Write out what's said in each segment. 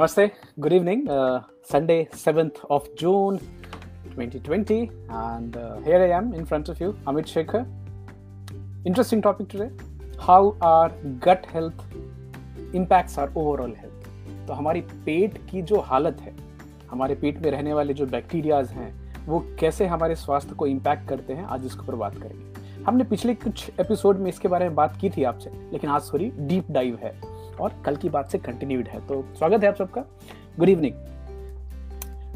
नमस्ते good evening Sunday seventh of June 2020 and here I am in front of you Amit Shekhar interesting topic today how are gut health impacts our overall health तो हमारी पेट की जो हालत है, हमारे पेट में रहने वाले जो बैक्टीरियाज हैं, वो कैसे हमारे स्वास्थ्य को इम्पैक्ट करते हैं, आज इसके ऊपर बात करेंगे। हमने पिछले कुछ एपिसोड में इसके बारे में बात की थी आपसे, लेकिन आज थोड़ी डीप डाइव है। और कल की बात से कंटिन्यूड है। तो स्वागत है आप सबका। गुड इवनिंग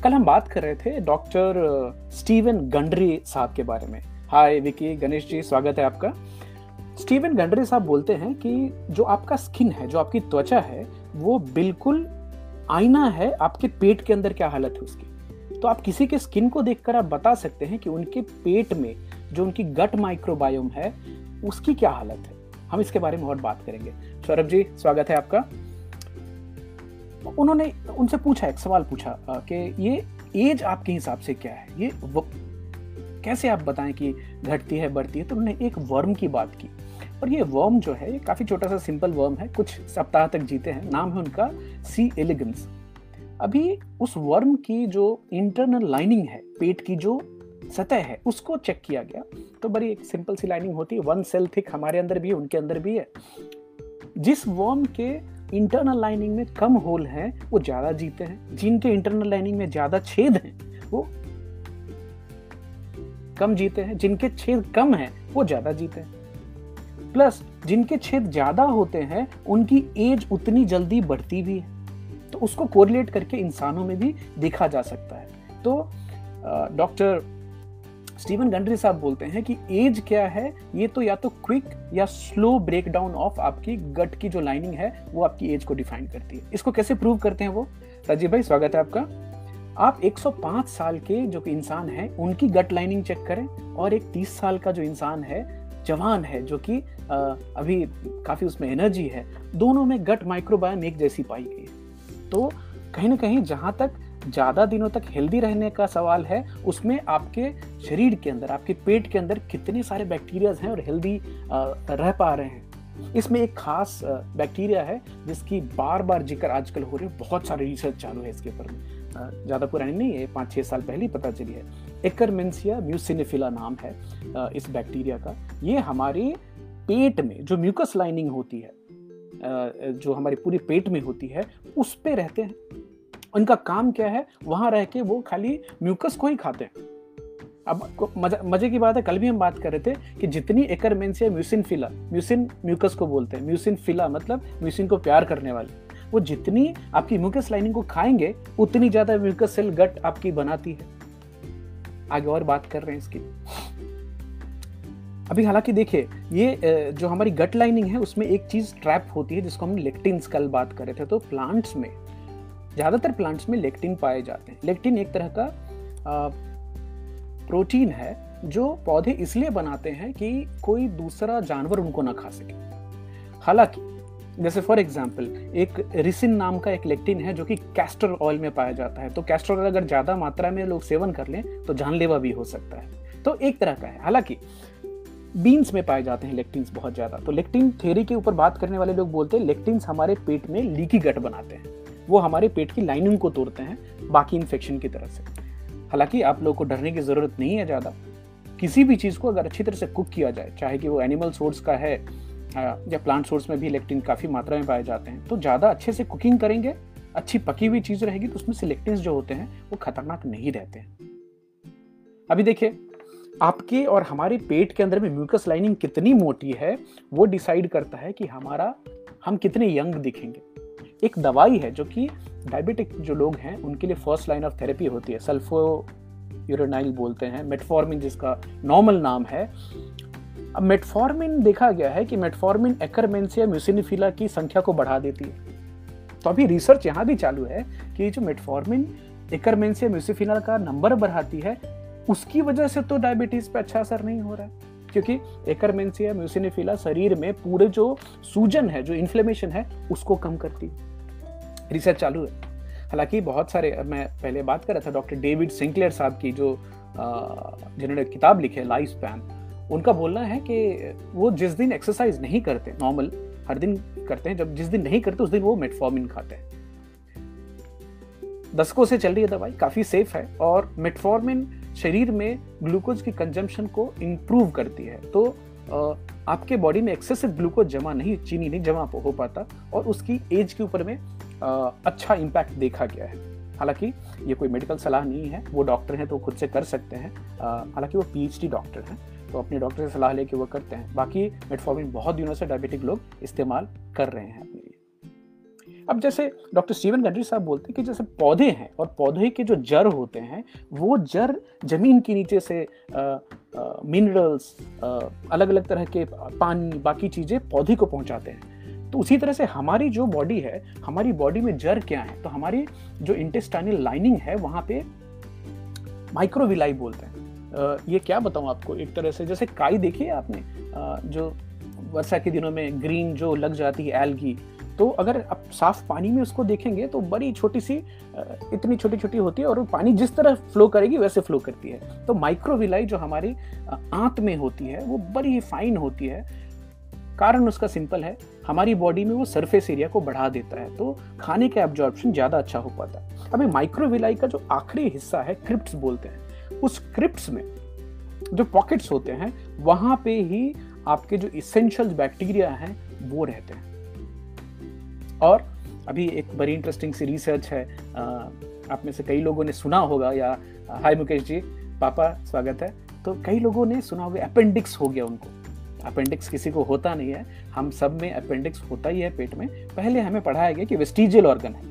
कल हम बात कर रहे थे डॉक्टर स्टीवन गंडरी साहब के बारे में। हाय विकी गणेश जी, स्वागत है आपका। स्टीवन गंडरी साहब बोलते हैं कि जो आपका स्किन है, जो आपकी त्वचा है, वो बिल्कुल आईना है, आपके पेट के अंदर क्या हालत है उसकी? तो आप किसी के स्किन को देखकर आप बता सकते हैं कि उनके पेट में जो उनकी गट माइक्रोबायोम है, उसकी क्या हालत है। हम इसके बारे में और बात करेंगे। सौरभ जी, स्वागत है आपका। उन्होंने, उनसे पूछा, एक सवाल पूछा कि ये एज आपके हिसाब से क्या है? ये कैसे आप बताएँ कि घटती है, बढ़ती है? तो उन्होंने एक वर्म की बात की। और ये वर्म जो है, ये काफ़ी छोटा सा सिंपल वर्म है, कुछ सप्ताह तक जीते हैं। नाम है उनका सी एलिगेंस अभी उस वर्म की जो इंटरनल लाइनिंग है, पेट की जो सतह है, उसको चेक किया गया। तो बड़ी एक सिंपल सी लाइनिंग होती है। वन सेल थिक हमारे अंदर भी है, उनके अंदर भी है। जिस वर्म के इंटरनल लाइनिंग में कम होल हैं, वो ज़्यादा जीते हैं। जिनके इंटरनल लाइनिंग में ज़्यादा छेद हैं, वो कम जीते हैं। जिनके छेद कम हैं, वो ज़्यादा जीते हैं। प्लस जिनके छेद ज़्यादा होते हैं, उनकी एज उतनी जल्दी बढ़ती भी है। तो उसको कोरिलेट करके इंसानों में भी देखा जा सकता है। तो डॉक्टर स्टीवन गंडरी साहब बोलते हैं कि एज क्या है, ये तो या तो क्विक या स्लो ब्रेक डाउन ऑफ़ आपकी गट की जो लाइनिंग है, वो आपकी एज को डिफाइन करती है। इसको कैसे प्रूव करते हैं वो? राजीव भाई, स्वागत है आपका। आप 105 साल के जो इंसान है, उनकी गट लाइनिंग चेक करें और एक 30 साल का जो इंसान है, जवान है, जो कि अभी काफ़ी उसमें एनर्जी है, दोनों में गट माइक्रोबायोम एक जैसी पाई गई तो कहीं ना कहीं जहाँ तक ज़्यादा दिनों तक हेल्दी रहने का सवाल है, उसमें आपके शरीर के अंदर, आपके पेट के अंदर कितने सारे बैक्टीरियाज हैं और हेल्दी रह पा रहे हैं। इसमें एक खास बैक्टीरिया है जिसकी बार बार ज़िक्र आजकल हो रही है, बहुत सारे रिसर्च चालू है इसके ऊपर में। ज़्यादा पुरानी नहीं है पाँच छः साल पहले पता चली है। एकरमेंसिया म्यूसिनिफिला नाम है इस बैक्टीरिया का। ये हमारे पेट में जो म्यूकस लाइनिंग होती है जो हमारी पूरी पेट में होती है, उस पर रहते हैं। उनका काम क्या है वहाँ रह के वो खाली म्यूकस को ही खाते हैं। अब मज़े, की बात है कल भी हम बात कर रहे थे कि जितनी एकर मेंसिया म्यूसिन फिला म्यूसिन म्यूकस को बोलते हैं म्यूसिन फिला मतलब म्यूसिन को प्यार करने वाले। वो जितनी आपकी म्यूकस लाइनिंग को खाएँगे उतनी ज़्यादा म्यूकस सेल गट आपकी बनाती है। आगे और बात कर रहे हैं इसकी। अभी हालाँकि देखिए ये जो हमारी गट लाइनिंग है उसमें एक चीज़ ट्रैप होती है जिसको हम लेक्टिन्स कल बात कर रहे थे तो प्लांट्स में ज़्यादातर प्लांट्स में लेक्टिन पाए जाते हैं। लेक्टिन एक तरह का प्रोटीन है, जो पौधे इसलिए बनाते हैं कि कोई दूसरा जानवर उनको ना खा सके। हालाँकि, जैसे फॉर एग्ज़ाम्पल एक रिसिन नाम का एक लेक्टिन है जो कि कैस्टर ऑयल में पाया जाता है। तो कैस्टर ऑयल अगर ज़्यादा मात्रा में लोग सेवन कर लें तो जानलेवा भी हो सकता है। तो एक तरह का है। हालाँकि बीन्स में पाए जाते हैं लेक्टिन्स बहुत ज़्यादा। तो लेक्टिन थेरी के ऊपर बात करने वाले लोग बोलते हैं लेक्टिन्स हमारे पेट में लीकी गट बनाते हैं। वो हमारे पेट की लाइनिंग को तोड़ते हैं बाकी इन्फेक्शन की तरह से। हालाँकि आप लोग को डरने की ज़रूरत नहीं है ज़्यादा। किसी भी चीज़ को अगर अच्छी तरह से कुक किया जाए, चाहे कि वो एनिमल सोर्स का है या प्लांट सोर्स में भी लेक्टिन काफ़ी मात्रा में पाए जाते हैं तो ज़्यादा अच्छे से कुकिंग करेंगे, अच्छी पकी हुई चीज़ रहेगी तो उसमें से जो होते हैं, वो खतरनाक नहीं रहते हैं। अभी देखिए, आपके और हमारे पेट के अंदर में म्यूकस लाइनिंग कितनी मोटी है, वो डिसाइड करता है कि हमारा, हम कितने यंग दिखेंगे। एक दवाई है जो कि डायबिटिक जो लोग हैं, उनके लिए फ़र्स्ट लाइन ऑफ़ थेरेपी होती है। सल्फो यूरोनाइल बोलते हैं मेटफॉर्मिन जिसका नॉर्मल नाम है। अब मेटफॉर्मिन देखा गया है कि मेटफॉर्मिन एकरमेंसिया म्यूसिनिफिला की संख्या को बढ़ा देती है। तो अभी रिसर्च यहाँ भी चालू है कि जो मेटफॉर्मिन एकरमेंसिया म्यूसिफिला का नंबर बढ़ाती है, उसकी वजह से तो डायबिटीज़ पे अच्छा असर नहीं हो रहा है। क्योंकि एकरमेंसिया म्यूसिनिफिला शरीर में पूरे जो सूजन है, जो इन्फ्लेमेशन है, उसको कम करती है। रिसर्च चालू है। हालाँकि बहुत सारे मैं पहले बात कर रहा था डॉक्टर डेविड सिंकलेयर साहब की जो जिन्होंने किताब लिखी है, लाइफ स्पैन, उनका बोलना है कि वो जिस दिन एक्सरसाइज नहीं करते नॉर्मल हर दिन करते हैं, जब जिस दिन नहीं करते, उस दिन वो मेटफॉर्मिन खाते हैं। दशकों से चल रही है दवाई, काफ़ी सेफ़ है और मेटफॉर्मिन शरीर में ग्लूकोज की कंजम्पशन को इम्प्रूव करती है। तो आपके बॉडी में एक्सेसिव ग्लूकोज जमा नहीं, चीनी नहीं जमा हो पाता और उसकी एज के ऊपर में अच्छा इम्पैक्ट देखा गया है। हालाँकि ये कोई मेडिकल सलाह नहीं है, वो डॉक्टर हैं तो खुद से कर सकते हैं। हालाँकि वो पीएचडी डॉक्टर हैं तो अपने डॉक्टर से सलाह लेके वो करते हैं। बाकी मेटफॉर्मिन बहुत दिनों से डायबिटिक लोग इस्तेमाल कर रहे हैं अपने लिए। अब जैसे डॉक्टर स्टीवन गंडरी साहब बोलते हैं कि जैसे पौधे हैं और पौधे के जो जड़ होते हैं, वो जड़ ज़मीन के नीचे से मिनरल्स अलग अलग तरह के पानी, बाकी चीज़ें पौधे को पहुंचाते हैं। तो उसी तरह से हमारी जो बॉडी है, हमारी बॉडी में जर क्या है तो हमारी जो इंटेस्टाइनल लाइनिंग है, वहाँ पे माइक्रोविलाई बोलते हैं। ये क्या बताऊँ आपको? एक तरह से जैसे काई देखी है आपने? जो वर्षा के दिनों में ग्रीन जो लग जाती है एलगी तो अगर आप साफ़ पानी में उसको देखेंगे तो बड़ी छोटी सी इतनी छोटी छोटी होती है और पानी जिस तरह फ्लो करेगी, वैसे फ्लो करती है। तो माइक्रोविलाई जो हमारी आंत में होती है, वो बड़ी फाइन होती है। कारण उसका सिंपल है, हमारी बॉडी में वो सरफेस एरिया को बढ़ा देता है तो खाने का एब्जॉर्प्शन ज़्यादा अच्छा हो पाता है। अभी माइक्रोविलाई का जो आखिरी हिस्सा है क्रिप्ट बोलते हैं, उस क्रिप्ट में जो पॉकेट्स होते हैं, वहाँ पे ही आपके जो इसेंशियल बैक्टीरिया हैं, वो रहते हैं। और अभी एक बड़ी इंटरेस्टिंग सी रिसर्च है आप में से कई लोगों ने सुना होगा, या हाय मुकेश जी, पापा, स्वागत है। तो कई लोगों ने सुना होगा अपेंडिक्स हो गया उनको। अपेंडिक्स किसी को होता नहीं है, हम सब में अपेंडिक्स होता ही है पेट में। पहले हमें पढ़ाया गया कि वेस्टिजियल ऑर्गन है।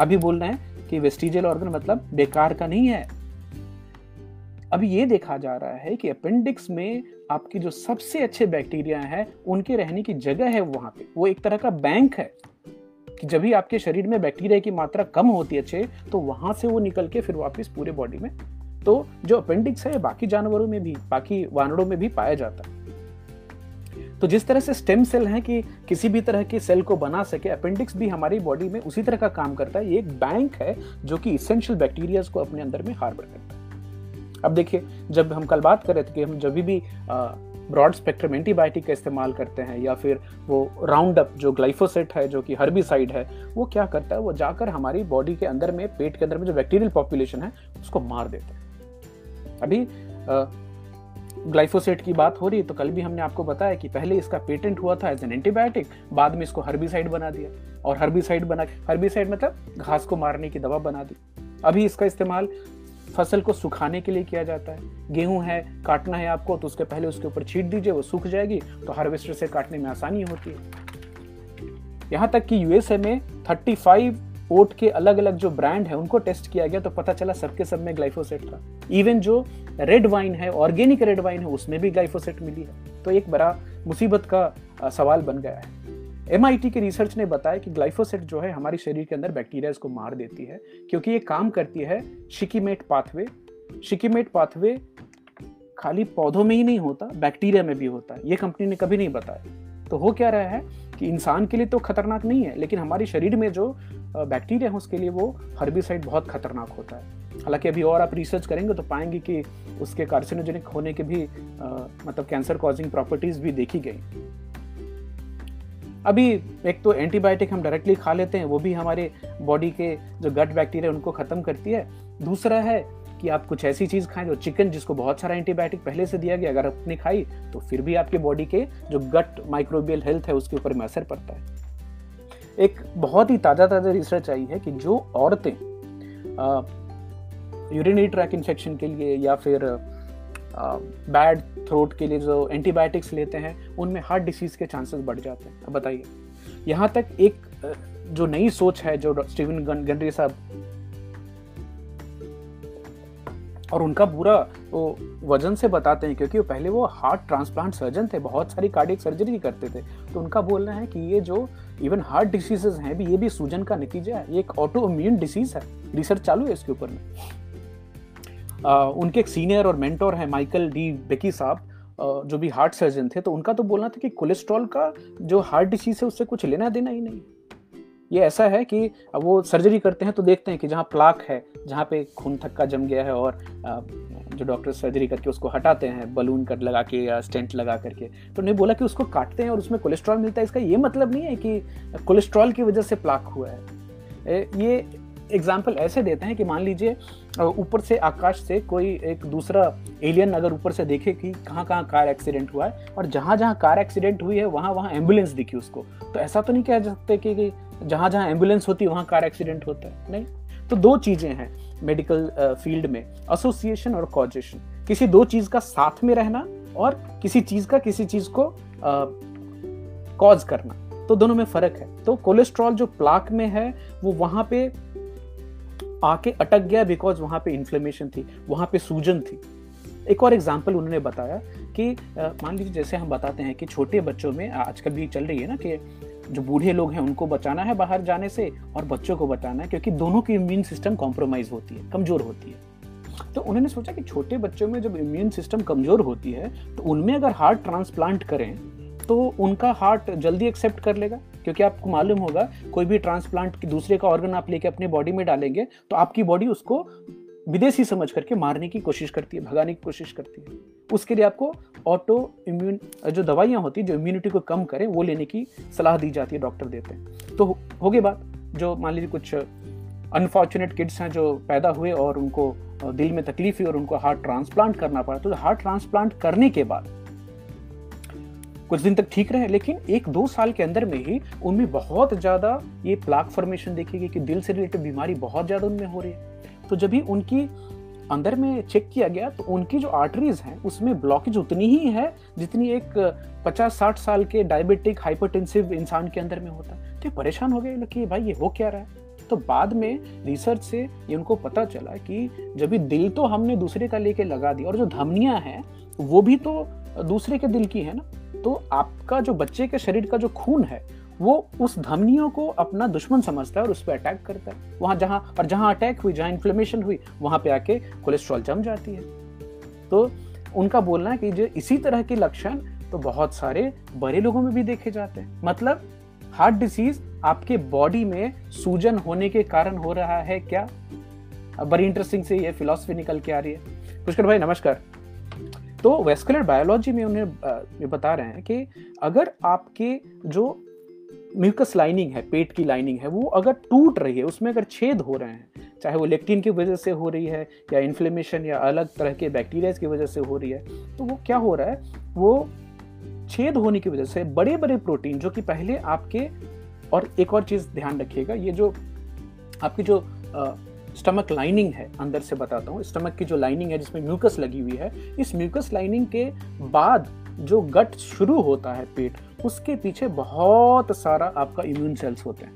अभी बोल रहे हैं कि वेस्टिजियल ऑर्गन मतलब बेकार का नहीं है। अभी ये देखा जा रहा है कि अपेंडिक्स में आपकी जो सबसे अच्छे बैक्टीरिया हैं, उनके रहने की जगह है वहाँ पे। वो एक तरह का बैंक है कि जब भी आपके शरीर में बैक्टीरिया की मात्रा कम होती है अच्छे तो वहाँ से वो निकल के फिर वापस पूरे बॉडी में। तो जो अपेंडिक्स है, बाकी जानवरों में भी, बाकी वानरों में भी पाया जाता है। तो जिस तरह से स्टेम सेल है कि किसी भी तरह के सेल को बना सके अपेंडिक्स भी हमारी बॉडी में उसी तरह का काम करता है। ये एक बैंक है जो कि इसेंशियल बैक्टीरियाज को अपने अंदर में हार्बर करता है। अब देखिए, जब हम कल बात कर रहे थे कि हम जब भी ब्रॉड स्पेक्ट्रम एंटीबायोटिक का इस्तेमाल करते हैं या फिर वो राउंड अप जो ग्लाइफोसेट है, जो कि हर्बिसाइड है, वो क्या करता है? वो जाकर हमारी बॉडी के अंदर में, पेट के अंदर में जो बैक्टीरियल पॉपुलेशन है, उसको मार देते हैं। अभी ग्लाइफोसेट की बात हो रही है तो कल भी हमने आपको बताया कि पहले इसका पेटेंट हुआ था एज एन एंटीबायोटिक बाद में इसको हर्बिसाइड बना दिया। और हर्बिसाइड बना हर्बिसाइड मतलब घास को मारने की दवा बना दी। अभी इसका इस्तेमाल फ़सल को सुखाने के लिए किया जाता है। गेहूँ है, काटना है आपको तो उसके पहले उसके ऊपर छीट दीजिए, वो सूख जाएगी तो हार्वेस्टर से काटने में आसानी होती है। यहाँ तक कि यूएसए में 35 ओट के अलग अलग जो ब्रांड है, उनको टेस्ट किया गया तो पता चला सबके सब में ग्लाइफोसेट था। इवन जो रेड वाइन है ऑर्गेनिक रेड वाइन है, उसमें भी ग्लाइफोसेट मिली है। तो एक बड़ा मुसीबत का सवाल बन गया है। एम के रिसर्च ने बताया कि ग्लाइफोसेट जो है हमारे शरीर के अंदर बैक्टीरिया को मार देती है, क्योंकि ये काम करती है शिकीमेट पाथवे शिकीमेट पाथवे खाली पौधों में ही नहीं होता बैक्टीरिया में भी होता है। ये कंपनी ने कभी नहीं बताया। तो हो क्या रहा है कि इंसान के लिए तो खतरनाक नहीं है, लेकिन हमारे शरीर में जो बैक्टीरिया है, उसके लिए वो हर्बिसाइड बहुत खतरनाक होता है। हालाँकि अभी और आप रिसर्च करेंगे तो पाएँगे कि उसके कार्सिनोजेनिक होने के भी मतलब कैंसर कॉजिंग प्रॉपर्टीज़ भी देखी गई। अभी एक तो एंटीबायोटिक हम डायरेक्टली खा लेते हैं, वो भी हमारे बॉडी के जो गट बैक्टीरिया उनको खत्म करती है। दूसरा है कि आप कुछ ऐसी चीज़ खाएँ जो चिकन जिसको बहुत सारा एंटीबायोटिक पहले से दिया गया, अगर आपने खाई तो फिर भी आपके बॉडी के जो गट माइक्रोबियल हेल्थ है, उसके ऊपर में असर पड़ता है। एक बहुत ही ताज़ा ताज़ा रिसर्च आई है कि जो औरतें यूरिनरी ट्रैक इन्फेक्शन के लिए या फिर बैड थ्रोट के लिए जो एंटीबायोटिक्स लेते हैं, उनमें हार्ट डिसीज के चांसेस बढ़ जाते हैं। अब बताइए, यहाँ तक एक जो नई सोच है जो स्टीवन गंडरी साहब और उनका पूरा वो वज़न से बताते हैं, क्योंकि वो पहले वो हार्ट ट्रांसप्लांट सर्जन थे, बहुत सारी कार्डियक सर्जरी करते थे तो उनका बोलना है कि ये जो इवन हार्ट डिसीजेज हैं भी, ये भी सूजन का नतीजा है। ये एक ऑटो इम्यून डिसीज है। रिसर्च चालू है इसके ऊपर में। उनके एक सीनियर और मेंटोर हैं माइकल डी बेकी साहब। जो भी हार्ट सर्जन थे तो उनका तो बोलना था कि कोलेस्ट्रॉल का जो हार्ट डिसीज है, उससे कुछ लेना देना ही नहीं। ये ऐसा है कि वो सर्जरी करते हैं तो देखते हैं कि जहाँ प्लाक है, जहाँ पे खून थक्का जम गया है और जो डॉक्टर सर्जरी करके उसको हटाते हैं बलून कर लगा के या स्टेंट लगा करके तो उन्हें बोला कि उसको काटते हैं और उसमें कोलेस्ट्रॉल मिलता है। इसका ये मतलब नहीं है कि कोलेस्ट्रॉल की वजह से प्लाक हुआ है। ये एग्ज़ाम्पल ऐसे देते हैं कि मान लीजिए ऊपर से आकाश से कोई एक दूसरा एलियन अगर ऊपर से देखे कि कहाँ कहाँ कार एक्सीडेंट हुआ है और जहाँ जहाँ कार एक्सीडेंट हुई है वहाँ वहाँ एंबुलेंस दिखी उसको। तो ऐसा तो नहीं कह सकते कि, जहाँ जहाँ एंबुलेंस होती है वहाँ कार एक्सीडेंट होता है। नहीं। तो दो चीज़ें हैं मेडिकल फ़ील्ड में एसोसिएशन और कॉजेशन। किसी दो चीज़ का साथ में रहना और किसी चीज़ का किसी चीज़ को कॉज करना। तो दोनों में फ़र्क है। तो कोलेस्ट्रॉल जो प्लाक में है वो वहाँ पे आके अटक गया बिकॉज़ वहाँ पे इन्फ्लेमेशन थी, वहाँ पे सूजन थी। एक और एग्ज़ाम्पल उन्होंने बताया कि मान लीजिए जैसे हम बताते हैं कि छोटे बच्चों में आजकल भी चल रही है ना कि जो बूढ़े लोग हैं उनको बचाना है बाहर जाने से और बच्चों को बचाना है क्योंकि दोनों की इम्यून सिस्टम कॉम्प्रोमाइज होती है, कमज़ोर होती है। तो उन्होंने सोचा कि छोटे बच्चों में जब इम्यून सिस्टम कमज़ोर होती है तो उनमें अगर हार्ट ट्रांसप्लांट करें तो उनका हार्ट जल्दी एक्सेप्ट कर लेगा, क्योंकि आपको मालूम होगा, कोई भी ट्रांसप्लांट दूसरे का ऑर्गन आप लेके अपने बॉडी में डालेंगे तो आपकी बॉडी उसको विदेशी समझ करके मारने की कोशिश करती है, भगाने की कोशिश करती है। उसके लिए आपको ऑटो इम्यून जो दवाइयाँ होती है, जो इम्यूनिटी को कम करें, वो लेने की सलाह दी जाती है डॉक्टर देते हैं। तो हो गई बात, जो मान लीजिए कुछ अनफॉर्चुनेट किड्स हैं, जो पैदा हुए और उनको, दिल में तकलीफ़ हुई और उनको हार्ट ट्रांसप्लांट करना पड़ा तो हार्ट ट्रांसप्लांट करने के बाद कुछ दिन तक ठीक रहे, लेकिन एक दो साल के अंदर में ही उनमें बहुत ज़्यादा ये प्लाक फॉर्मेशन देखेगी कि दिल से रिलेटेड बीमारी बहुत ज़्यादा उनमें हो रही है। तो जब भी उनकी अंदर में चेक किया गया तो उनकी जो आर्टरीज हैं, उसमें ब्लॉकेज उतनी ही है जितनी एक 50-60 साल के डायबिटिक हाइपरटेंसिव इंसान के अंदर में होता है। तो ये परेशान हो गए कि भाई ये हो क्या रहा है? तो बाद में रिसर्च से ये उनको पता चला कि जब भी दिल तो हमने दूसरे का लेके लगा दिया, और जो धमनियाँ हैं, वो भी तो दूसरे के दिल की है ना? तो आपका जो बच्चे के शरीर का जो खून है, वो उस धमनियों को अपना दुश्मन समझता है और उस पर अटैक करता है। वहाँ जहाँ, और जहाँ अटैक हुई, जहाँ इन्फ्लेमेशन हुई, वहाँ पे आके कोलेस्ट्रॉल जम जाती है। तो उनका बोलना है कि जो इसी तरह के लक्षण तो बहुत सारे बड़े लोगों में भी देखे जाते हैं। मतलब हार्ट डिसीज आपके बॉडी में सूजन होने के कारण हो रहा है क्या? बड़ी इंटरेस्टिंग से ये फिलोसफी निकल के आ रही है। पुष्कर भाई, नमस्कार। तो वेस्कुलर बायोलॉजी में उन्हें बता रहे हैं कि अगर आपके जो म्यूकस लाइनिंग है, पेट की लाइनिंग है, वो अगर टूट रही है, उसमें अगर छेद हो रहे हैं, चाहे वो लेक्टिन की वजह से हो रही है या इन्फ्लेमेशन या अलग तरह के बैक्टीरिया की वजह से हो रही है तो वो क्या हो रहा है? वो छेद होने की वजह से बड़े बड़े प्रोटीन जो कि पहले आपके, और एक और चीज़ ध्यान रखिएगा, ये जो आपकी जो स्टमक लाइनिंग है अंदर से बताता हूँ। स्टमक की जो लाइनिंग है जिसमें म्यूकस लगी हुई है इस म्यूकस लाइनिंग के बाद जो गट शुरू होता है पेट उसके पीछे बहुत सारा आपका इम्यून सेल्स होते हैं।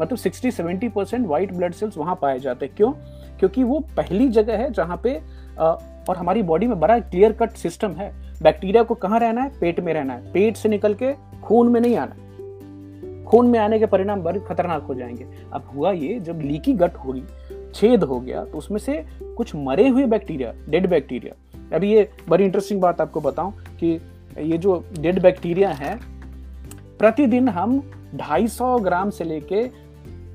मतलब 60-70 परसेंट व्हाइट ब्लड सेल्स वहाँ पाए जाते हैं। क्यों? क्योंकि वो पहली जगह है जहाँ पे आ, और हमारी बॉडी में बड़ा क्लियर कट सिस्टम है। बैक्टीरिया को कहाँ रहना है? पेट में रहना है। पेट से निकल के खून में नहीं आना खून में आने के परिणाम बड़े खतरनाक हो जाएँगे। अब हुआ ये, जब लीकी गट होगी, छेद हो गया तो उसमें से कुछ मरे हुए बैक्टीरिया, डेड बैक्टीरिया। अभी ये बड़ी इंटरेस्टिंग बात आपको बताऊँ कि ये जो डेड बैक्टीरिया है, प्रतिदिन हम 250 ग्राम से लेके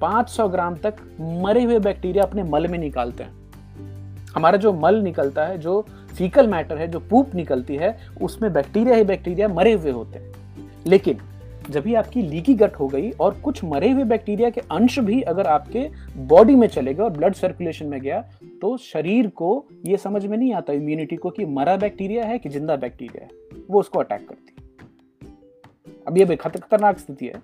500 ग्राम तक मरे हुए बैक्टीरिया अपने मल में निकालते हैं। हमारा जो मल निकलता है, जो फीकल मैटर है, जो पूप निकलती है, उसमें बैक्टीरिया ही बैक्टीरिया मरे हुए होते हैं। लेकिन जब भी आपकी लीकी गट हो गई और कुछ मरे हुए बैक्टीरिया के अंश भी अगर आपके बॉडी में चले गए और ब्लड सर्कुलेशन में गया तो शरीर को ये समझ में नहीं आता इम्यूनिटी को कि मरा बैक्टीरिया है कि ज़िंदा बैक्टीरिया है। वो उसको अटैक करती अब ये खतरनाक स्थिति है।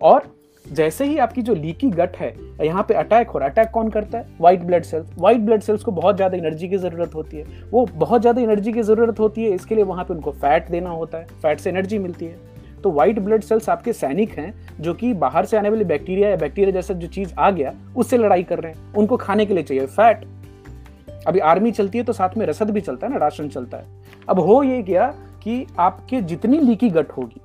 और जैसे ही आपकी जो लीकी गट है, यहाँ पे अटैक हो रहा है अटैक कौन करता है? White blood cells white blood cells को बहुत ज़्यादा एनर्जी की ज़रूरत होती है। वो बहुत ज़्यादा एनर्जी की ज़रूरत होती है, इसके लिए वहाँ पे उनको फैट देना होता है। फैट से एनर्जी मिलती है। तो व्हाइट ब्लड सेल्स आपके सैनिक हैं, जो कि बाहर से आने वाली बैक्टीरिया या बैक्टीरिया जैसा जो चीज़ आ गया, उससे लड़ाई कर रहे हैं। उनको खाने के लिए चाहिए। फैट अभी आर्मी चलती है तो साथ में रसद भी चलता है ना, राशन चलता है। अब हो ये गया कि आपके जितनी लीकी गट होगी,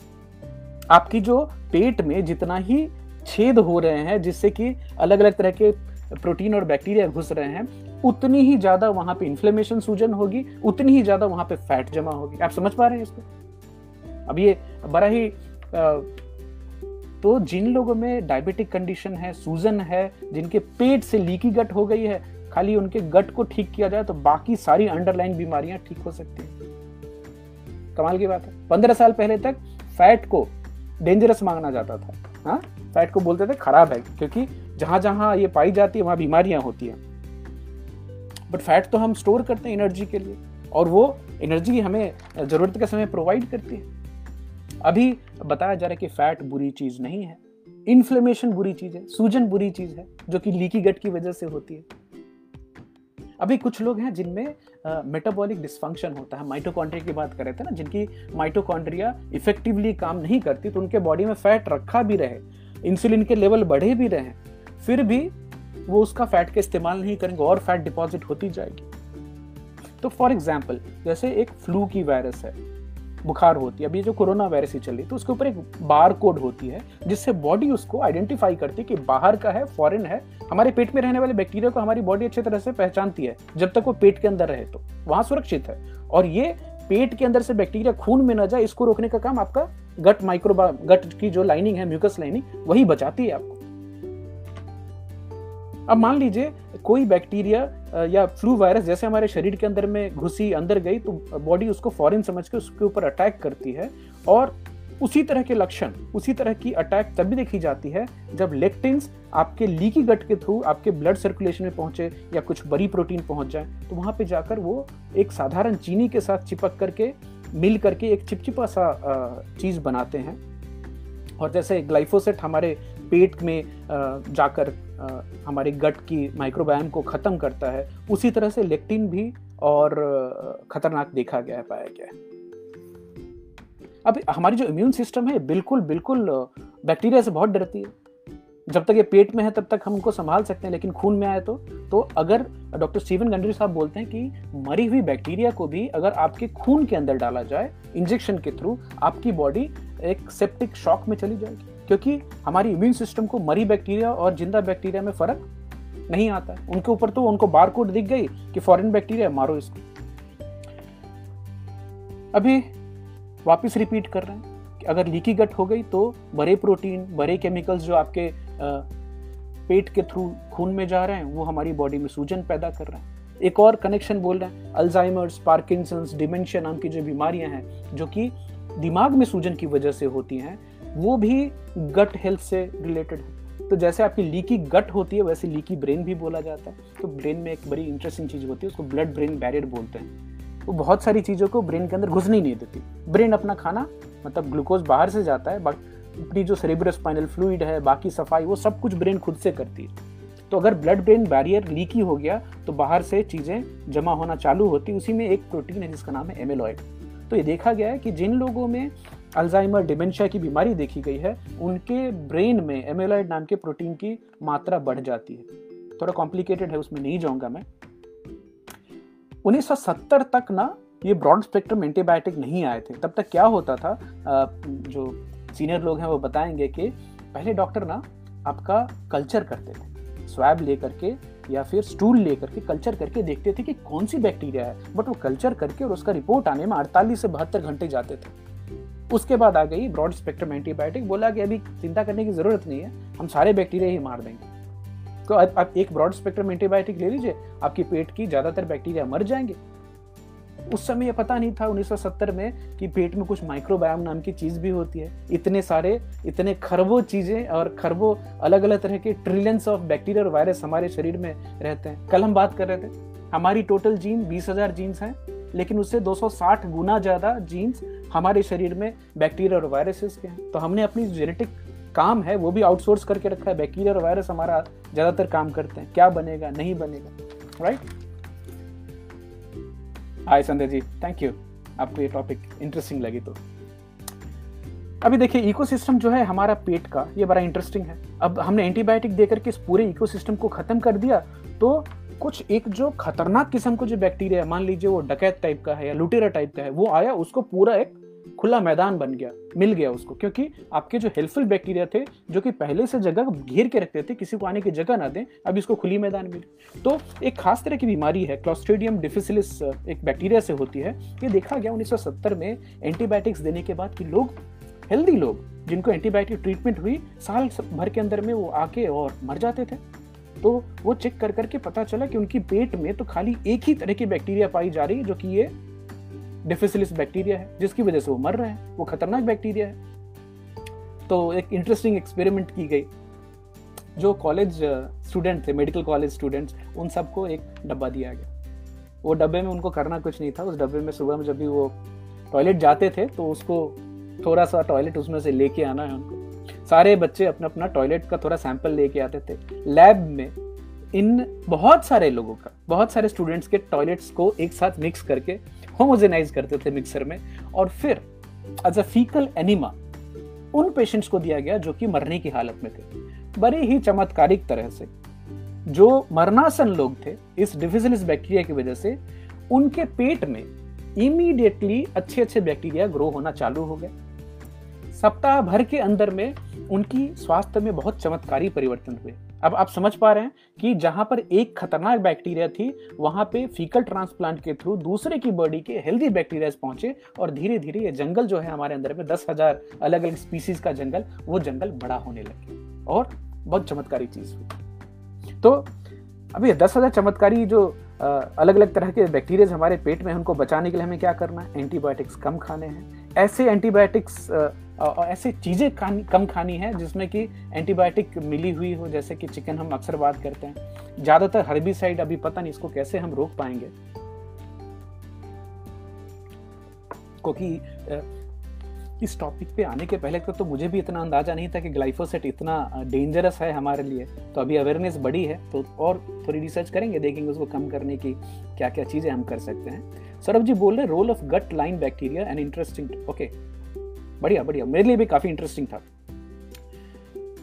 आपकी जो पेट में जितना ही छेद हो रहे हैं, जिससे कि अलग अलग तरह के प्रोटीन और बैक्टीरिया घुस रहे हैं, उतनी ही ज़्यादा वहाँ पे इन्फ्लेमेशन सूजन होगी, उतनी ही ज़्यादा वहाँ पे फैट जमा होगी। आप समझ पा रहे हैं इसको? अब ये बड़ा ही तो जिन लोगों में डायबिटिक कंडीशन है, सूजन है, जिनके पेट से लीकी गट हो गई है, खाली उनके गट को ठीक किया जाए तो बाकी सारी अंडरलाइन बीमारियाँ ठीक हो सकती हैं। कमाल की बात है। पंद्रह साल पहले तक फैट को डेंजरस मांगना जाता था। हाँ? फैट को बोलते थे खराब है, क्योंकि जहाँ जहाँ ये पाई जाती है, वहाँ बीमारियाँ होती हैं। बट फैट तो हम स्टोर करते हैं एनर्जी के लिए, और वो एनर्जी हमें ज़रूरत के समय प्रोवाइड करती है। अभी बताया जा रहा है कि फैट बुरी चीज़ नहीं है इन्फ्लेमेशन बुरी चीज़ है, सूजन बुरी चीज़ है, जो कि लीकी गट की वजह से होती है। अभी कुछ लोग हैं जिनमें मेटाबॉलिक डिस्फंक्शन होता है माइटोकॉन्ड्रिया की बात कर रहे थे ना, जिनकी माइटोकॉन्ड्रिया इफेक्टिवली काम नहीं करती तो उनके बॉडी में फैट रखा भी रहे इंसुलिन के लेवल बढ़े भी रहे, फिर भी वो उसका फैट का इस्तेमाल नहीं करेंगे, और फैट डिपॉजिट होती जाएगी। तो फॉर एग्ज़ाम्पल जैसे एक फ्लू की वायरस है बुखार होती है, अभी जो कोरोना वायरस ही चल रही तो उसके ऊपर एक बार कोड होती है, जिससे बॉडी उसको आइडेंटिफाई करती है कि बाहर का है, फॉरेन है। हमारे पेट में रहने वाले बैक्टीरिया को हमारी बॉडी अच्छी तरह से पहचानती है, जब तक वो पेट के अंदर रहे तो वहाँ सुरक्षित है। और ये पेट के अंदर से बैक्टीरिया खून में न जाए, इसको रोकने का काम आपका गट माइक्रोबा, गट की जो लाइनिंग है म्यूकस लाइनिंग वही बचाती है आपको। अब मान लीजिए कोई बैक्टीरिया या फ्लू वायरस जैसे हमारे शरीर के अंदर में घुसी, अंदर गई तो बॉडी उसको फॉरन समझ के उसके ऊपर अटैक करती है। और उसी तरह के लक्षण, उसी तरह की अटैक तभी देखी जाती है जब लेक्टिन्स आपके लीकी गट के थ्रू आपके ब्लड सर्कुलेशन में पहुँचे या कुछ बड़ी प्रोटीन पहुँच जाए तो वहाँ पे जाकर वो एक साधारण चीनी के साथ चिपक करके, मिल करके एक चिपचिपा सा चीज़ बनाते हैं। और जैसे ग्लाइफोसेट हमारे पेट में जाकर हमारे गट की माइक्रोबायम को ख़त्म करता है, उसी तरह से लेक्टिन भी और खतरनाक देखा गया है, पाया गया है। अब हमारी जो इम्यून सिस्टम है, बिल्कुल बिल्कुल बैक्टीरिया से बहुत डरती है। जब तक ये पेट में है, तब तक हम उनको संभाल सकते हैं, लेकिन खून में आए तो तो अगर डॉक्टर स्टीवन गंडरी साहब बोलते हैं कि मरी हुई बैक्टीरिया को भी अगर आपके खून के अंदर डाला जाए इंजेक्शन के थ्रू आपकी बॉडी एक सेप्टिक शॉक में चली जाएगी। क्योंकि हमारी इम्यून सिस्टम को मरी बैक्टीरिया और ज़िंदा बैक्टीरिया में फ़र्क नहीं आता है। उनके ऊपर तो उनको बार कोड दिख गई कि फॉरेन बैक्टीरिया मारो इसको। अभी वापस रिपीट कर रहे हैं कि अगर लीकी गट हो गई तो बड़े प्रोटीन बड़े केमिकल्स जो आपके पेट के थ्रू खून में जा रहे हैं, वो हमारी बॉडी में सूजन पैदा कर रहे हैं। एक और कनेक्शन बोल रहे हैं अल्जाइमर्स पार्किंसंस डिमेंशिया नाम की जो बीमारियाँ हैं, जो कि दिमाग में सूजन की वजह से होती हैं वो भी गट हेल्थ से रिलेटेड है। तो जैसे आपकी लीकी गट होती है, वैसे लीकी ब्रेन भी बोला जाता है। तो ब्रेन में एक बड़ी इंटरेस्टिंग चीज़ होती है, उसको ब्लड ब्रेन बैरियर बोलते हैं। वो तो बहुत सारी चीज़ों को ब्रेन के अंदर घुसने नहीं देती। ब्रेन अपना खाना मतलब ग्लूकोज बाहर से जाता है अपनी जो सेरेब्रोस्पाइनल फ्लूइड है, बाकी सफ़ाई, वो सब कुछ ब्रेन खुद से करती है। तो अगर ब्लड ब्रेन बैरियर लीकी हो गया तो बाहर से चीज़ें जमा होना चालू होती, उसी में एक प्रोटीन है, जिसका नाम है एमेलॉइड तो ये देखा गया है कि जिन लोगों में अल्जाइमर डिमेंशिया की बीमारी देखी गई है, उनके ब्रेन में एमेलॉइड नाम के प्रोटीन की मात्रा बढ़ जाती है। थोड़ा कॉम्प्लिकेटेड है, उसमें नहीं जाऊँगा मैं। 1970 तक ना ये ब्रॉड स्पेक्ट्रम एंटीबायोटिक नहीं आए थे। तब तक क्या होता था? जो सीनियर लोग हैं वो बताएँगे कि पहले डॉक्टर ना आपका कल्चर करते थे। स्वैब लेकर के या फिर स्टूल लेकर के कल्चर करके देखते थे कि कौन सी बैक्टीरिया है। बट वो कल्चर करके और उसका रिपोर्ट आने में अड़तालीस से बहत्तर घंटे जाते थे। उसके बाद आ गई ब्रॉड स्पेक्ट्रम एंटीबायोटिक, बोला कि अभी चिंता करने की ज़रूरत नहीं है, हम सारे बैक्टीरिया ही मार देंगे। तो अब आप एक ब्रॉड स्पेक्ट्रम एंटीबायोटिक ले लीजिए, आपकी पेट की ज़्यादातर बैक्टीरिया मर जाएँगे। उस समय ये पता नहीं था 1970 में कि पेट में कुछ माइक्रोबायोम नाम की चीज़ भी होती है। इतने सारे, इतने खरबों चीज़ें और खरबों अलग अलग तरह के ट्रिलियंस ऑफ़ बैक्टीरिया और वायरस हमारे शरीर में रहते हैं। कल हम बात कर रहे थे, हमारी टोटल जीन बीस हज़ार जीन्स हैं, लेकिन उससे 260 गुना ज़्यादा जीन्स हमारे शरीर में बैक्टीरिया और वायरसेस के हैं। तो हमने अपनी जेनेटिक काम है, वो भी आउटसोर्स करके रखा है। बैक्टीरिया और वायरस हमारा ज़्यादातर काम करते हैं। क्या बनेगा, नहीं बनेगा right hi Sandhya ji thank you आपको ये टॉपिक इंटरेस्टिंग लगी तो। अभी देखिए इकोसिस्टम जो है हमारा पेट का, ये बड़ा इंटरेस्टिंग है। अब हमने एंटीबायोटिक देकर के इस पूरे इकोसिस्टम को खत्म कर दिया तो कुछ एक जो खतरनाक किस्म का जो बैक्टीरिया है, मान लीजिए वो डकैत टाइप का है या लुटेरा टाइप का है, वो आया, उसको पूरा एक खुला मैदान बन गया, मिल गया उसको। क्योंकि आपके जो हेल्पफुल बैक्टीरिया थे, जो कि पहले से जगह घेर के रखते थे, किसी को आने की जगह ना दें अब इसको खुली मैदान मिली। तो एक खास तरह की बीमारी है क्लोस्ट्रेडियम डिफिसिलिस एक बैक्टीरिया से होती है। ये देखा गया 1970 में एंटीबायोटिक्स देने के बाद कि लोग हेल्दी लोग, जिनको एंटीबायोटिक ट्रीटमेंट हुई, साल भर के अंदर में वो आके और मर जाते थे। तो वो चेक कर करके पता चला कि उनकी पेट में तो खाली एक ही तरह की बैक्टीरिया पाई जा रही है, जो कि ये डिफिसिलिस बैक्टीरिया है, जिसकी वजह से वो मर रहे हैं, वो खतरनाक बैक्टीरिया है। तो एक इंटरेस्टिंग एक्सपेरिमेंट की गई, जो कॉलेज स्टूडेंट थे मेडिकल कॉलेज स्टूडेंट्स उन सबको एक डब्बा दिया गया। वो डब्बे में उनको करना कुछ नहीं था, उस डब्बे में सुबह में जब भी वो टॉयलेट जाते थे तो उसको थोड़ा सा टॉयलेट उसमें से लेके आना है उनको। सारे बच्चे अपना अपना टॉयलेट का थोड़ा सैंपल लेके आते थे। लैब में इन बहुत सारे लोगों का, बहुत सारे स्टूडेंट्स के टॉयलेट्स को एक साथ मिक्स करके होमोजेनाइज करते थे मिक्सर में, और फिर एज अ फीकल एनिमा उन पेशेंट्स को दिया गया जो कि मरने की हालत में थे। बड़े ही चमत्कारिक तरह से। जो मरनासन लोग थे, इस डिफिजिलिस बैक्टीरिया की वजह से उनके पेट में इमीडिएटली अच्छे अच्छे बैक्टीरिया ग्रो होना चालू हो गए। सप्ताह भर के अंदर में उनकी स्वास्थ्य में बहुत चमत्कारी परिवर्तन हुए। अब आप समझ पा रहे हैं कि जहाँ पर एक खतरनाक बैक्टीरिया थी, वहाँ पे फीकल ट्रांसप्लांट के थ्रू दूसरे की बॉडी के हेल्दी बैक्टीरिया पहुँचे और धीरे धीरे ये जंगल जो है हमारे अंदर में दस हज़ार अलग अलग स्पीसीज का जंगल, वो जंगल बड़ा होने लगे और बहुत चमत्कारी चीज़ हुई। तो अभी दस हज़ार चमत्कारी जो अलग अलग तरह के बैक्टीरियाज हमारे पेट में उनको बचाने के लिए हमें क्या करना है? एंटीबायोटिक्स कम खाने हैं। ऐसे एंटीबायोटिक्स और ऐसे चीज़ें कम खानी है जिसमें कि एंटीबायोटिक मिली हुई हो, जैसे कि चिकन हम अक्सर बात करते हैं। ज़्यादातर हर्बिसाइड अभी पता नहीं इसको कैसे हम रोक पाएँगे। क्योंकि इस टॉपिक पे आने के पहले तो मुझे भी इतना अंदाज़ा नहीं था कि ग्लाइफोसेट इतना डेंजरस है हमारे लिए। तो अभी अवेयरनेस बढ़ी है तो और थोड़ी रिसर्च करेंगे, देखेंगे उसको कम करने की क्या क्या चीज़ें हम कर सकते हैं। सौरभ जी बोल रहे role of gut line bacteria and interesting okay बढ़िया बढ़िया। मेरे लिए भी काफ़ी इंटरेस्टिंग था।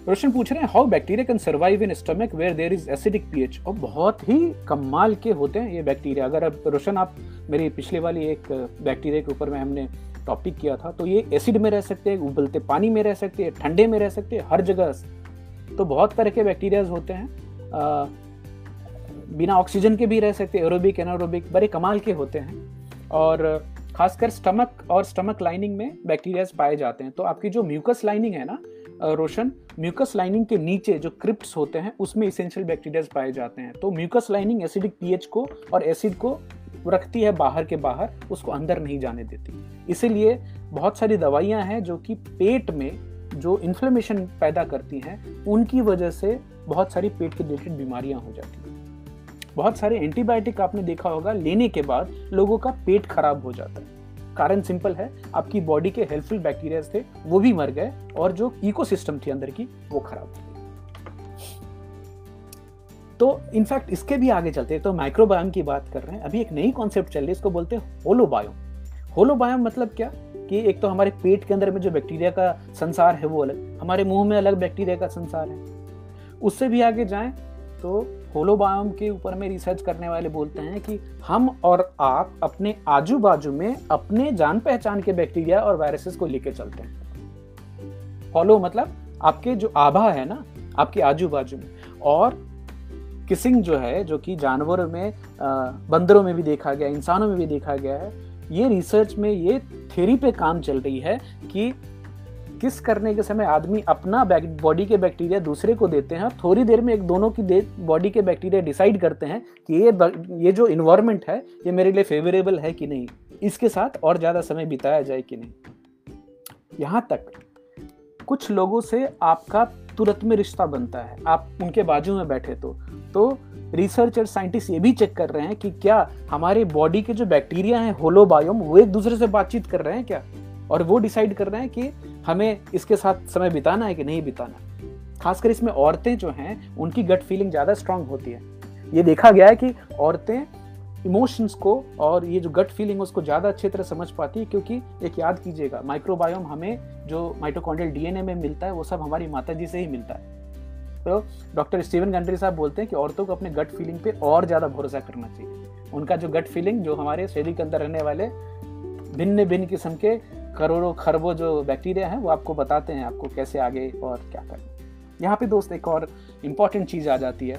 रोशन पूछ रहे हैं how bacteria can survive in stomach where there is acidic pH और बहुत ही कमाल के होते हैं ये बैक्टीरिया अगर अब रोशन आप मेरी पिछले वाली एक बैक्टीरिया के ऊपर में हमने टॉपिक किया था तो ये एसिड में रह सकते हैं उबलते पानी में रह सकते हैं ठंडे में रह सकते हैं हर जगह तो बहुत तरह के बैक्टीरियाज होते हैं। आ, बिना ऑक्सीजन के भी रह सकते एरोबिक एनारोबिक बड़े कमाल के होते हैं। और खासकर स्टमक और स्टमक लाइनिंग में बैक्टीरिया पाए जाते हैं। तो आपकी जो म्यूकस लाइनिंग है ना रोशन म्यूकस लाइनिंग के नीचे जो क्रिप्ट होते हैं, उसमें इसेंशियल बैक्टीरिया पाए जाते हैं। तो म्यूकस लाइनिंग एसिडिक पीएच को और एसिड को रखती है बाहर के बाहर, उसको अंदर नहीं जाने देती। इसीलिए बहुत सारी दवाइयाँ हैं जो कि पेट में जो इन्फ्लेमेशन पैदा करती हैं, उनकी वजह से बहुत सारी पेट के रिलेटेड बीमारियाँ हो जाती हैं। बहुत सारे एंटीबायोटिक आपने देखा होगा, लेने के बाद लोगों का पेट खराब हो जाता है। कारण सिंपल है, आपकी बॉडी के हेल्पफुल बैक्टीरिया थे, वो भी मर गए और जो इकोसिस्टम थी अंदर की, वो खराब हो तो इनफैक्ट इसके भी आगे चलते हैं तो माइक्रोबायोम की बात कर रहे हैं। अभी एक नई कॉन्सेप्ट चल रही है, इसको बोलते हैं होलोबायोम। होलोबायोम मतलब क्या? कि एक तो हमारे पेट के अंदर में जो बैक्टीरिया का संसार है, वो अलग, हमारे मुँह में अलग बैक्टीरिया का संसार है। उससे भी आगे जाएँ तो होलोबायोम के ऊपर में रिसर्च करने वाले बोलते हैं कि हम और आप अपने आजू बाजू में अपने जान पहचान के बैक्टीरिया और वायरसेस को लेके चलते हैं। होलो मतलब आपके जो आभा है ना, आपके आजू बाजू में। और किसिंग जो है, जो कि जानवरों में बंदरों में भी देखा गया, इंसानों में भी देखा गया है, ये रिसर्च में ये थ्योरी पे काम चल रही है कि किस करने के समय आदमी अपना बॉडी के बैक्टीरिया दूसरे को देते हैं और थोड़ी देर में एक दोनों की बॉडी के बैक्टीरिया डिसाइड करते हैं कि ये ये जो इन्वायरमेंट है, ये मेरे लिए फेवरेबल है कि नहीं। इसके साथ और ज़्यादा समय बिताया जाए कि नहीं। यहाँ तक, कुछ लोगों से आपका तुरंत में रिश्ता बनता है। आप उनके बाजू में बैठे तो। तो रिसर्चर साइंटिस्ट ये भी चेक कर रहे हैं कि क्या हमारे बॉडी के जो बैक्टीरिया हैं होलोबायोम वो एक दूसरे से बातचीत कर रहे हैं क्या? और वो डिसाइड कर रहे हैं कि हमें इसके साथ समय बिताना है कि नहीं बिताना? खासकर इसमें औरतें जो हैं, उनकी गट फीलिंग ज़्यादा स्ट्रांग होती है। ये देखा गया है कि औरतें इमोशंस को और ये जो गट फीलिंग है, उसको ज़्यादा अच्छी तरह समझ पाती है, क्योंकि एक याद कीजिएगा माइक्रोबायोम हमें जो माइटोकॉन्ड्रियल डीएनए में मिलता है, वो सब हमारी माता जी से ही मिलता है। तो डॉक्टर स्टीवन गंडरी साहब बोलते हैं कि औरतों को अपने गट फीलिंग पे और ज़्यादा भरोसा करना चाहिए। उनका जो गट फीलिंग जो हमारे शरीर के अंदर रहने वाले भिन्न भिन्न किस्म के करोड़ों खरबों जो बैक्टीरिया हैं, वो आपको बताते हैं आपको कैसे आगे और क्या करना यहाँ पे दोस्त एक और इंपॉर्टेंट चीज़ आ जाती है,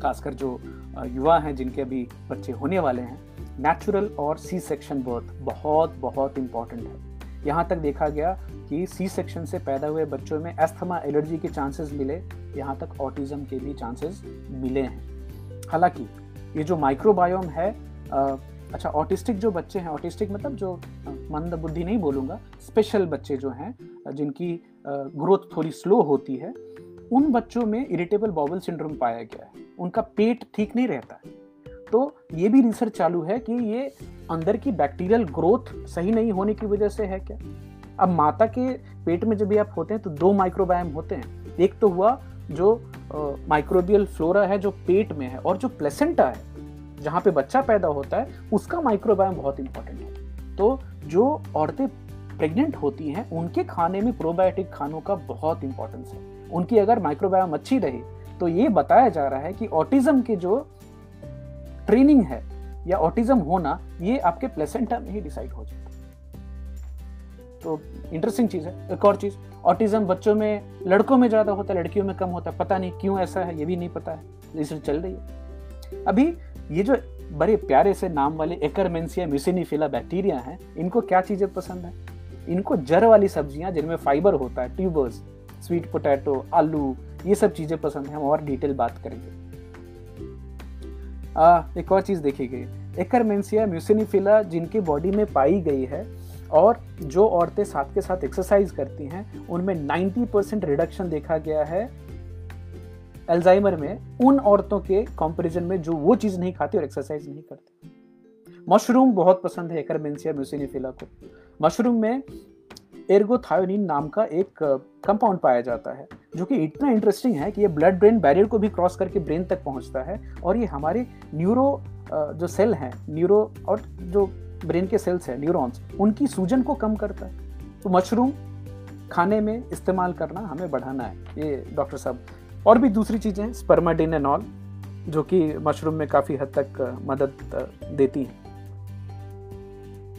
खासकर जो युवा हैं जिनके अभी बच्चे होने वाले हैं नेचुरल और सी सेक्शन बर्थ बहुत बहुत इंपॉर्टेंट है। यहाँ तक देखा गया कि सी सेक्शन से पैदा हुए बच्चों में एस्थमा एलर्जी के चांसेस मिले, यहाँ तक ऑटिज्म के भी चांसेस मिले हैं। हालाँकि ये जो माइक्रोबायोम है अच्छा ऑटिस्टिक जो बच्चे हैं ऑटिस्टिक मतलब जो मंद बुद्धि नहीं बोलूँगा स्पेशल बच्चे जो हैं जिनकी ग्रोथ थोड़ी स्लो होती है, उन बच्चों में इरिटेबल बॉबल सिंड्रोम पाया गया है। उनका पेट ठीक नहीं रहता है। तो ये भी रिसर्च चालू है कि ये अंदर की बैक्टीरियल ग्रोथ सही नहीं होने की वजह से है क्या? अब माता के पेट में जब भी आप होते हैं तो दो माइक्रोबायम होते हैं। एक तो हुआ जो माइक्रोबियल फ्लोरा है जो पेट में है और जो प्लेसेंटा है जहाँ पे बच्चा पैदा होता है, उसका माइक्रोबायम बहुत इंपॉर्टेंट है। तो जो औरतें प्रेग्नेंट होती हैं, उनके खाने में प्रोबायोटिक खानों का बहुत इंपॉर्टेंस है। उनकी अगर माइक्रोबायोम अच्छी रही तो ये बताया जा रहा है कि ऑटिज्म की जो ट्रेनिंग है या ऑटिज्म होना, ये आपके प्लेसेंटा में ही डिसाइड हो जाता है। तो इंटरेस्टिंग चीज़ है। एक और चीज़ ऑटिज्म बच्चों में, लड़कों में ज़्यादा होता है, लड़कियों में कम होता है। पता नहीं क्यों ऐसा है, ये भी नहीं पता है। रिसर्च चल रही है। अभी ये जो बड़े प्यारे से नाम वाले एकरमेंसिया म्यूसिनीफिला बैक्टीरिया हैं इनको क्या चीज़ें पसंद है? इनको जर वाली सब्ज़ियाँ जिनमें फाइबर होता है ट्यूबर्स स्वीट पोटैटो आलू ये सब चीज़ें पसंद है हम और डिटेल बात करेंगे। आ, एक और चीज़ देखी गई। एकरमेंसिया म्यूसिनीफिला जिनकी बॉडी में पाई गई है और जो औरतें साथ के साथ एक्सरसाइज करती हैं उनमें 90 परसेंट रिडक्शन देखा गया है एल्जाइमर में उन औरतों के कंपैरिजन में जो वो चीज़ नहीं खाती और एक्सरसाइज नहीं करती। मशरूम बहुत पसंद है एकरमेंसिया म्यूसिनीफिला को। मशरूम में एर्गोथायोनिन नाम का एक कंपाउंड पाया जाता है, जो कि इतना इंटरेस्टिंग है कि ये ब्लड ब्रेन बैरियर को भी क्रॉस करके ब्रेन तक पहुँचता है और ये हमारे न्यूरो जो सेल हैं न्यूरो और जो ब्रेन के सेल्स हैं न्यूरॉन्स उनकी सूजन को कम करता है। तो मशरूम खाने में इस्तेमाल करना हमें बढ़ाना है, ये डॉक्टर साहब। और भी दूसरी चीज़ें स्पर्माडिन जो कि मशरूम में काफ़ी हद तक मदद देती हैं।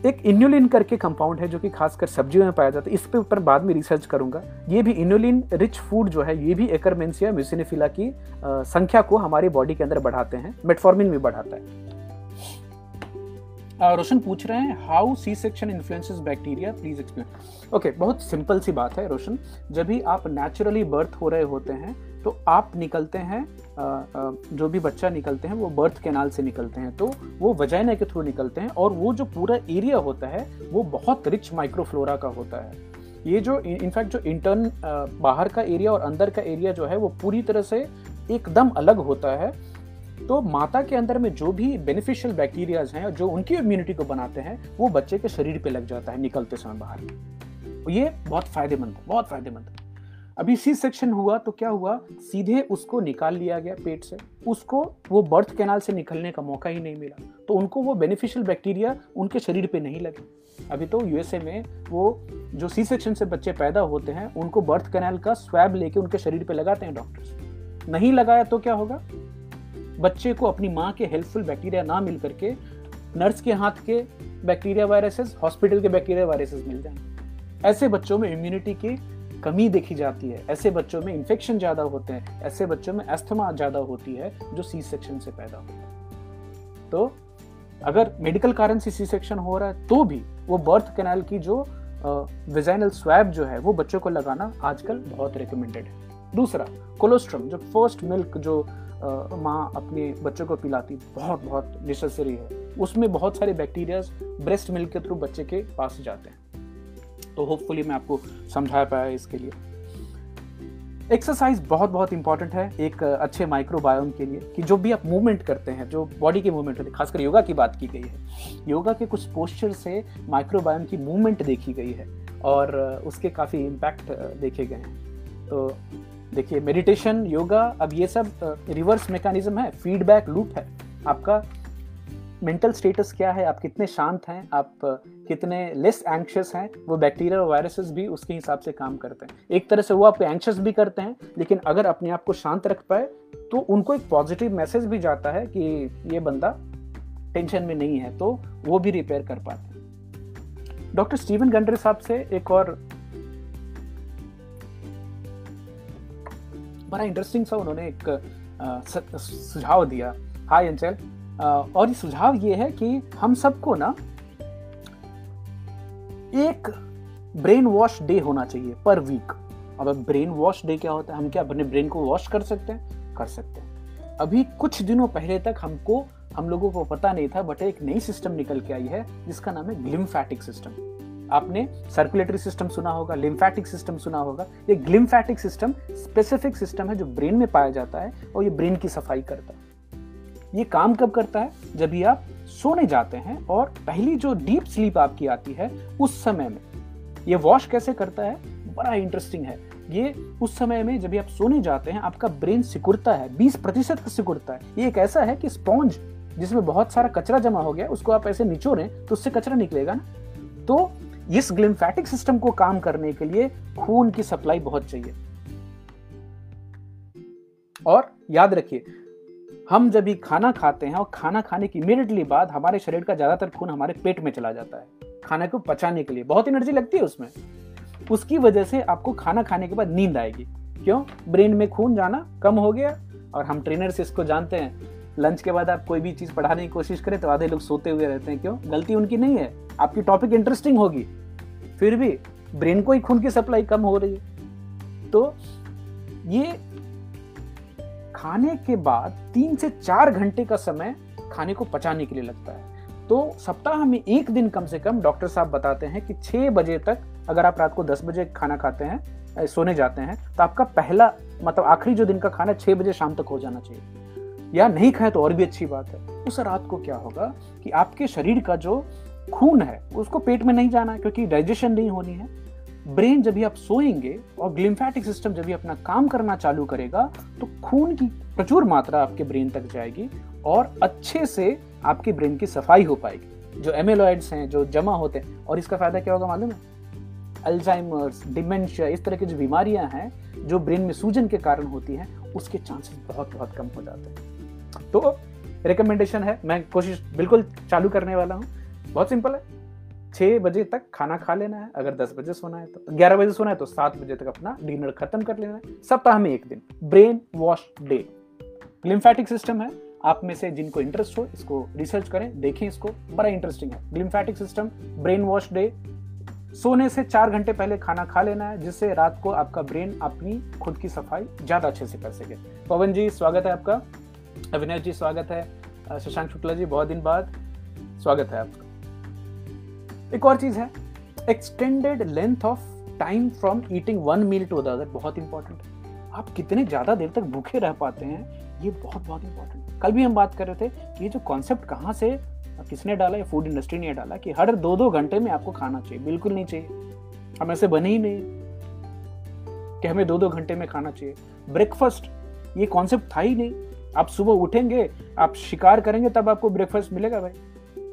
एक इन्यूलिन करके कंपाउंड है जो कि खासकर सब्जियों में पाया जाता है। इस पे ऊपर बाद में रिसर्च करूँगा। ये भी इन्यूलिन रिच फ़ूड जो है ये भी एकरमेंसिया म्यूसिनिफिला की संख्या को हमारी बॉडी के अंदर बढ़ाते हैं। मेटफॉर्मिन भी बढ़ाता है। रोशन पूछ रहे हैं how C section influences bacteria please explain okay बहुत सिंपल सी बात है रोशन। जब भी आप नेचुरली बर्थ हो रहे होते हैं तो आप निकलते हैं जो भी बच्चा निकलते हैं, वो बर्थ कैनाल से निकलते हैं तो वो वजाइना के थ्रू निकलते हैं और वो जो पूरा एरिया होता है, वो बहुत रिच माइक्रोफ्लोरा का होता है। ये जो इनफैक्ट जो इंटर्न बाहर का एरिया और अंदर का एरिया जो है, वो पूरी तरह से एकदम अलग होता है। तो माता के अंदर में जो भी बेनिफिशियल बैक्टीरियाज हैं, जो उनकी इम्यूनिटी को बनाते हैं, वो बच्चे के शरीर पे लग जाता है निकलते समय बाहर। ये बहुत फ़ायदेमंद है बहुत फ़ायदेमंद। अभी सी सेक्शन हुआ तो क्या हुआ? सीधे उसको निकाल लिया गया पेट से। उसको वो बर्थ कैनाल से निकलने का मौका ही नहीं मिला। तो उनको वो बेनिफिशियल बैक्टीरिया उनके शरीर पे नहीं लगे। अभी तो यूएसए में वो जो सी सेक्शन से बच्चे पैदा होते हैं, उनको बर्थ कैनाल का स्वैब लेके उनके शरीर पे लगाते हैं डॉक्टर्स नहीं लगाया तो क्या होगा? बच्चे को अपनी माँ के हेल्पफुल बैक्टीरिया ना मिल करके नर्स के हाथ के बैक्टीरिया वायरसेस हॉस्पिटल के बैक्टीरिया वायरसेस मिल जाएँगे। ऐसे बच्चों में इम्यूनिटी की कमी देखी जाती है। ऐसे बच्चों में इन्फेक्शन ज़्यादा होते हैं। ऐसे बच्चों में एस्थमा ज़्यादा होती है, जो सी सेक्शन से पैदा होता है। तो अगर मेडिकल कारण से सी सेक्शन हो रहा है तो भी वो बर्थ कैनाल की जो विजाइनल स्वैब जो है, वो बच्चों को लगाना आजकल बहुत रिकमेंडेड है। दूसरा कोलोस्ट्रम जो फ़र्स्ट मिल्क जो माँ अपने बच्चों को पिलाती, बहुत बहुत नेसेसरी है। उसमें बहुत सारे बैक्टीरियाज ब्रेस्ट मिल्क के थ्रू बच्चे के पास जाते हैं। तो होपफुली मैं आपको समझा पाया इसके लिए। एक्सरसाइज बहुत बहुत इंपॉर्टेंट है एक अच्छे माइक्रोबायोम के लिए कि जो भी आप मूवमेंट करते हैं, जो बॉडी के मूवमेंट होते हैं, खासकर योगा की बात की गई है योगा के कुछ पोस्चर से माइक्रोबायोम की मूवमेंट देखी गई है और उसके काफ़ी इम्पैक्ट देखे गए हैं। तो देखिए मेडिटेशन योगा अब ये सब रिवर्स मैकेनिज्म है फीडबैक लूप है आपका। मेंटल स्टेटस क्या है, आप कितने शांत हैं, आप कितने लेस एंक्शस हैं, वो बैक्टीरिया और वायरसेस भी उसके हिसाब से काम करते हैं। एक तरह से वो आपको एंक्शस भी करते हैं, लेकिन अगर अपने आप को शांत रख पाए तो उनको एक पॉजिटिव मैसेज भी जाता है कि ये बंदा टेंशन में नहीं है तो वो भी रिपेयर कर पाते हैं। डॉक्टर स्टीवन गंडरे साहब से एक और बड़ा इंटरेस्टिंग सा उन्होंने एक सुझाव दिया। हाय अंचल और ये सुझाव ये है कि हम सबको ना एक ब्रेन वॉश डे होना चाहिए पर वीक अब ब्रेन वॉश डे क्या होता है? हम क्या अपने ब्रेन को वॉश कर सकते हैं? कर सकते हैं। अभी कुछ दिनों पहले तक हमको, हम लोगों को पता नहीं था बट एक नई सिस्टम निकल के आई है, जिसका नाम है ग्लिम्फैटिक सिस्टम आपने सर्कुलेटरी सिस्टम सुना होगा लिम्फेटिक सिस्टम सुना होगा। ये ग्लिम्फेटिक सिस्टम स्पेसिफिक सिस्टम है जो ब्रेन में पाया जाता है और ये ब्रेन की सफ़ाई करता है। ये काम कब करता है? जब भी आप सोने जाते हैं और पहली जो डीप स्लीप आपकी आती है उस समय में। ये वॉश कैसे करता है? बड़ा इंटरेस्टिंग है। ये उस समय में जब आप सोने जाते हैं, आपका ब्रेन सिकुड़ता है 20 प्रतिशत का सिकुड़ता है। ये एक ऐसा है कि स्पॉन्ज जिसमें बहुत सारा कचरा जमा हो गया, उसको आप ऐसे निचोड़ें तो उससे कचरा निकलेगा ना। तो इस ग्लिम्फेटिक सिस्टम को काम करने के लिए खून की सप्लाई बहुत चाहिए। और याद रखिए हम जब भी खाना खाते हैं और खाना खाने की इमीडिएटली बाद हमारे शरीर का ज़्यादातर खून हमारे पेट में चला जाता है, खाने को पचाने के लिए। बहुत एनर्जी लगती है उसमें। उसकी वजह से आपको खाना खाने के बाद नींद आएगी। क्यों? ब्रेन में खून जाना कम हो गया और हम ट्रेनर से इसको जानते हैं। लंच के बाद आप कोई भी चीज़ पढ़ाने की कोशिश करें तो आधे लोग सोते हुए रहते हैं। क्यों? गलती उनकी नहीं है। आपकी टॉपिक इंटरेस्टिंग होगी। फिर भी ब्रेन को ही खून की सप्लाई कम हो रही है। तो ये खाने के बाद तीन से चार घंटे का समय खाने को पचाने के लिए लगता है। तो सप्ताह में एक दिन कम से कम डॉक्टर साहब बताते हैं कि छह बजे तक अगर आप रात को दस बजे खाना खाते हैं सोने जाते हैं तो आपका पहला मतलब आखिरी जो दिन का खाना छह बजे शाम तक हो जाना चाहिए। या नहीं खाए तो और भी अच्छी बात है। उस रात को क्या होगा कि आपके शरीर का जो खून है, उसको पेट में नहीं जाना है क्योंकि डाइजेशन नहीं होनी है। ब्रेन जब भी आप सोएँगे और ग्लिम्फेटिक सिस्टम जब भी अपना काम करना चालू करेगा तो खून की प्रचुर मात्रा आपके ब्रेन तक जाएगी और अच्छे से आपके ब्रेन की सफ़ाई हो पाएगी। जो एमेलॉइड्स हैं, जो जमा होते हैं, और इसका फ़ायदा क्या होगा मालूम है? अल्जाइमर्स डिमेंशिया इस तरह की जो बीमारियाँ हैं, जो ब्रेन में सूजन के कारण होती हैं, उसके चांसेस बहुत बहुत कम हो जाते हैं। तो रिकमेंडेशन है, मैं कोशिश बिल्कुल चालू करने वाला हूँ। बहुत सिंपल है। छः बजे तक खाना खा लेना है, अगर दस बजे सोना है तो ग्यारह बजे सोना है तो सात बजे तक अपना डिनर खत्म कर लेना है। सप्ताह में एक दिन। Brain wash day. Lymphatic system है। आप में से जिनको इंटरेस्ट हो, इसको रिसर्च करें, देखें इसको। बड़ा इंटरेस्टिंग है। Glymphatic system, brain wash day. सोने से चार घंटे पहले खाना खा लेना है, जिससे रात को आपका ब्रेन अपनी खुद की सफ़ाई ज़्यादा अच्छे से कर सके। पवन जी, स्वागत है आपका। अविनाश जी, स्वागत है। शशांक शुक्ला जी, बहुत दिन बाद। स्वागत है आपका। एक और चीज़ है extended length of time from eating one meal to other बहुत इंपॉर्टेंट है। आप कितने ज़्यादा देर तक भूखे रह पाते हैं, ये बहुत बहुत इंपॉर्टेंट कल भी हम बात कर रहे थे कि ये जो कॉन्सेप्ट कहाँ से, किसने डाला, या फ़ूड इंडस्ट्री ने डाला, कि हर दो दो घंटे में आपको खाना चाहिए, बिल्कुल नहीं चाहिए। हम ऐसे बने ही नहीं कि हमें दो दो घंटे में खाना चाहिए। ब्रेकफास्ट ये कॉन्सेप्ट था ही नहीं। आप सुबह उठेंगे, आप शिकार करेंगे, तब आपको ब्रेकफास्ट मिलेगा भाई।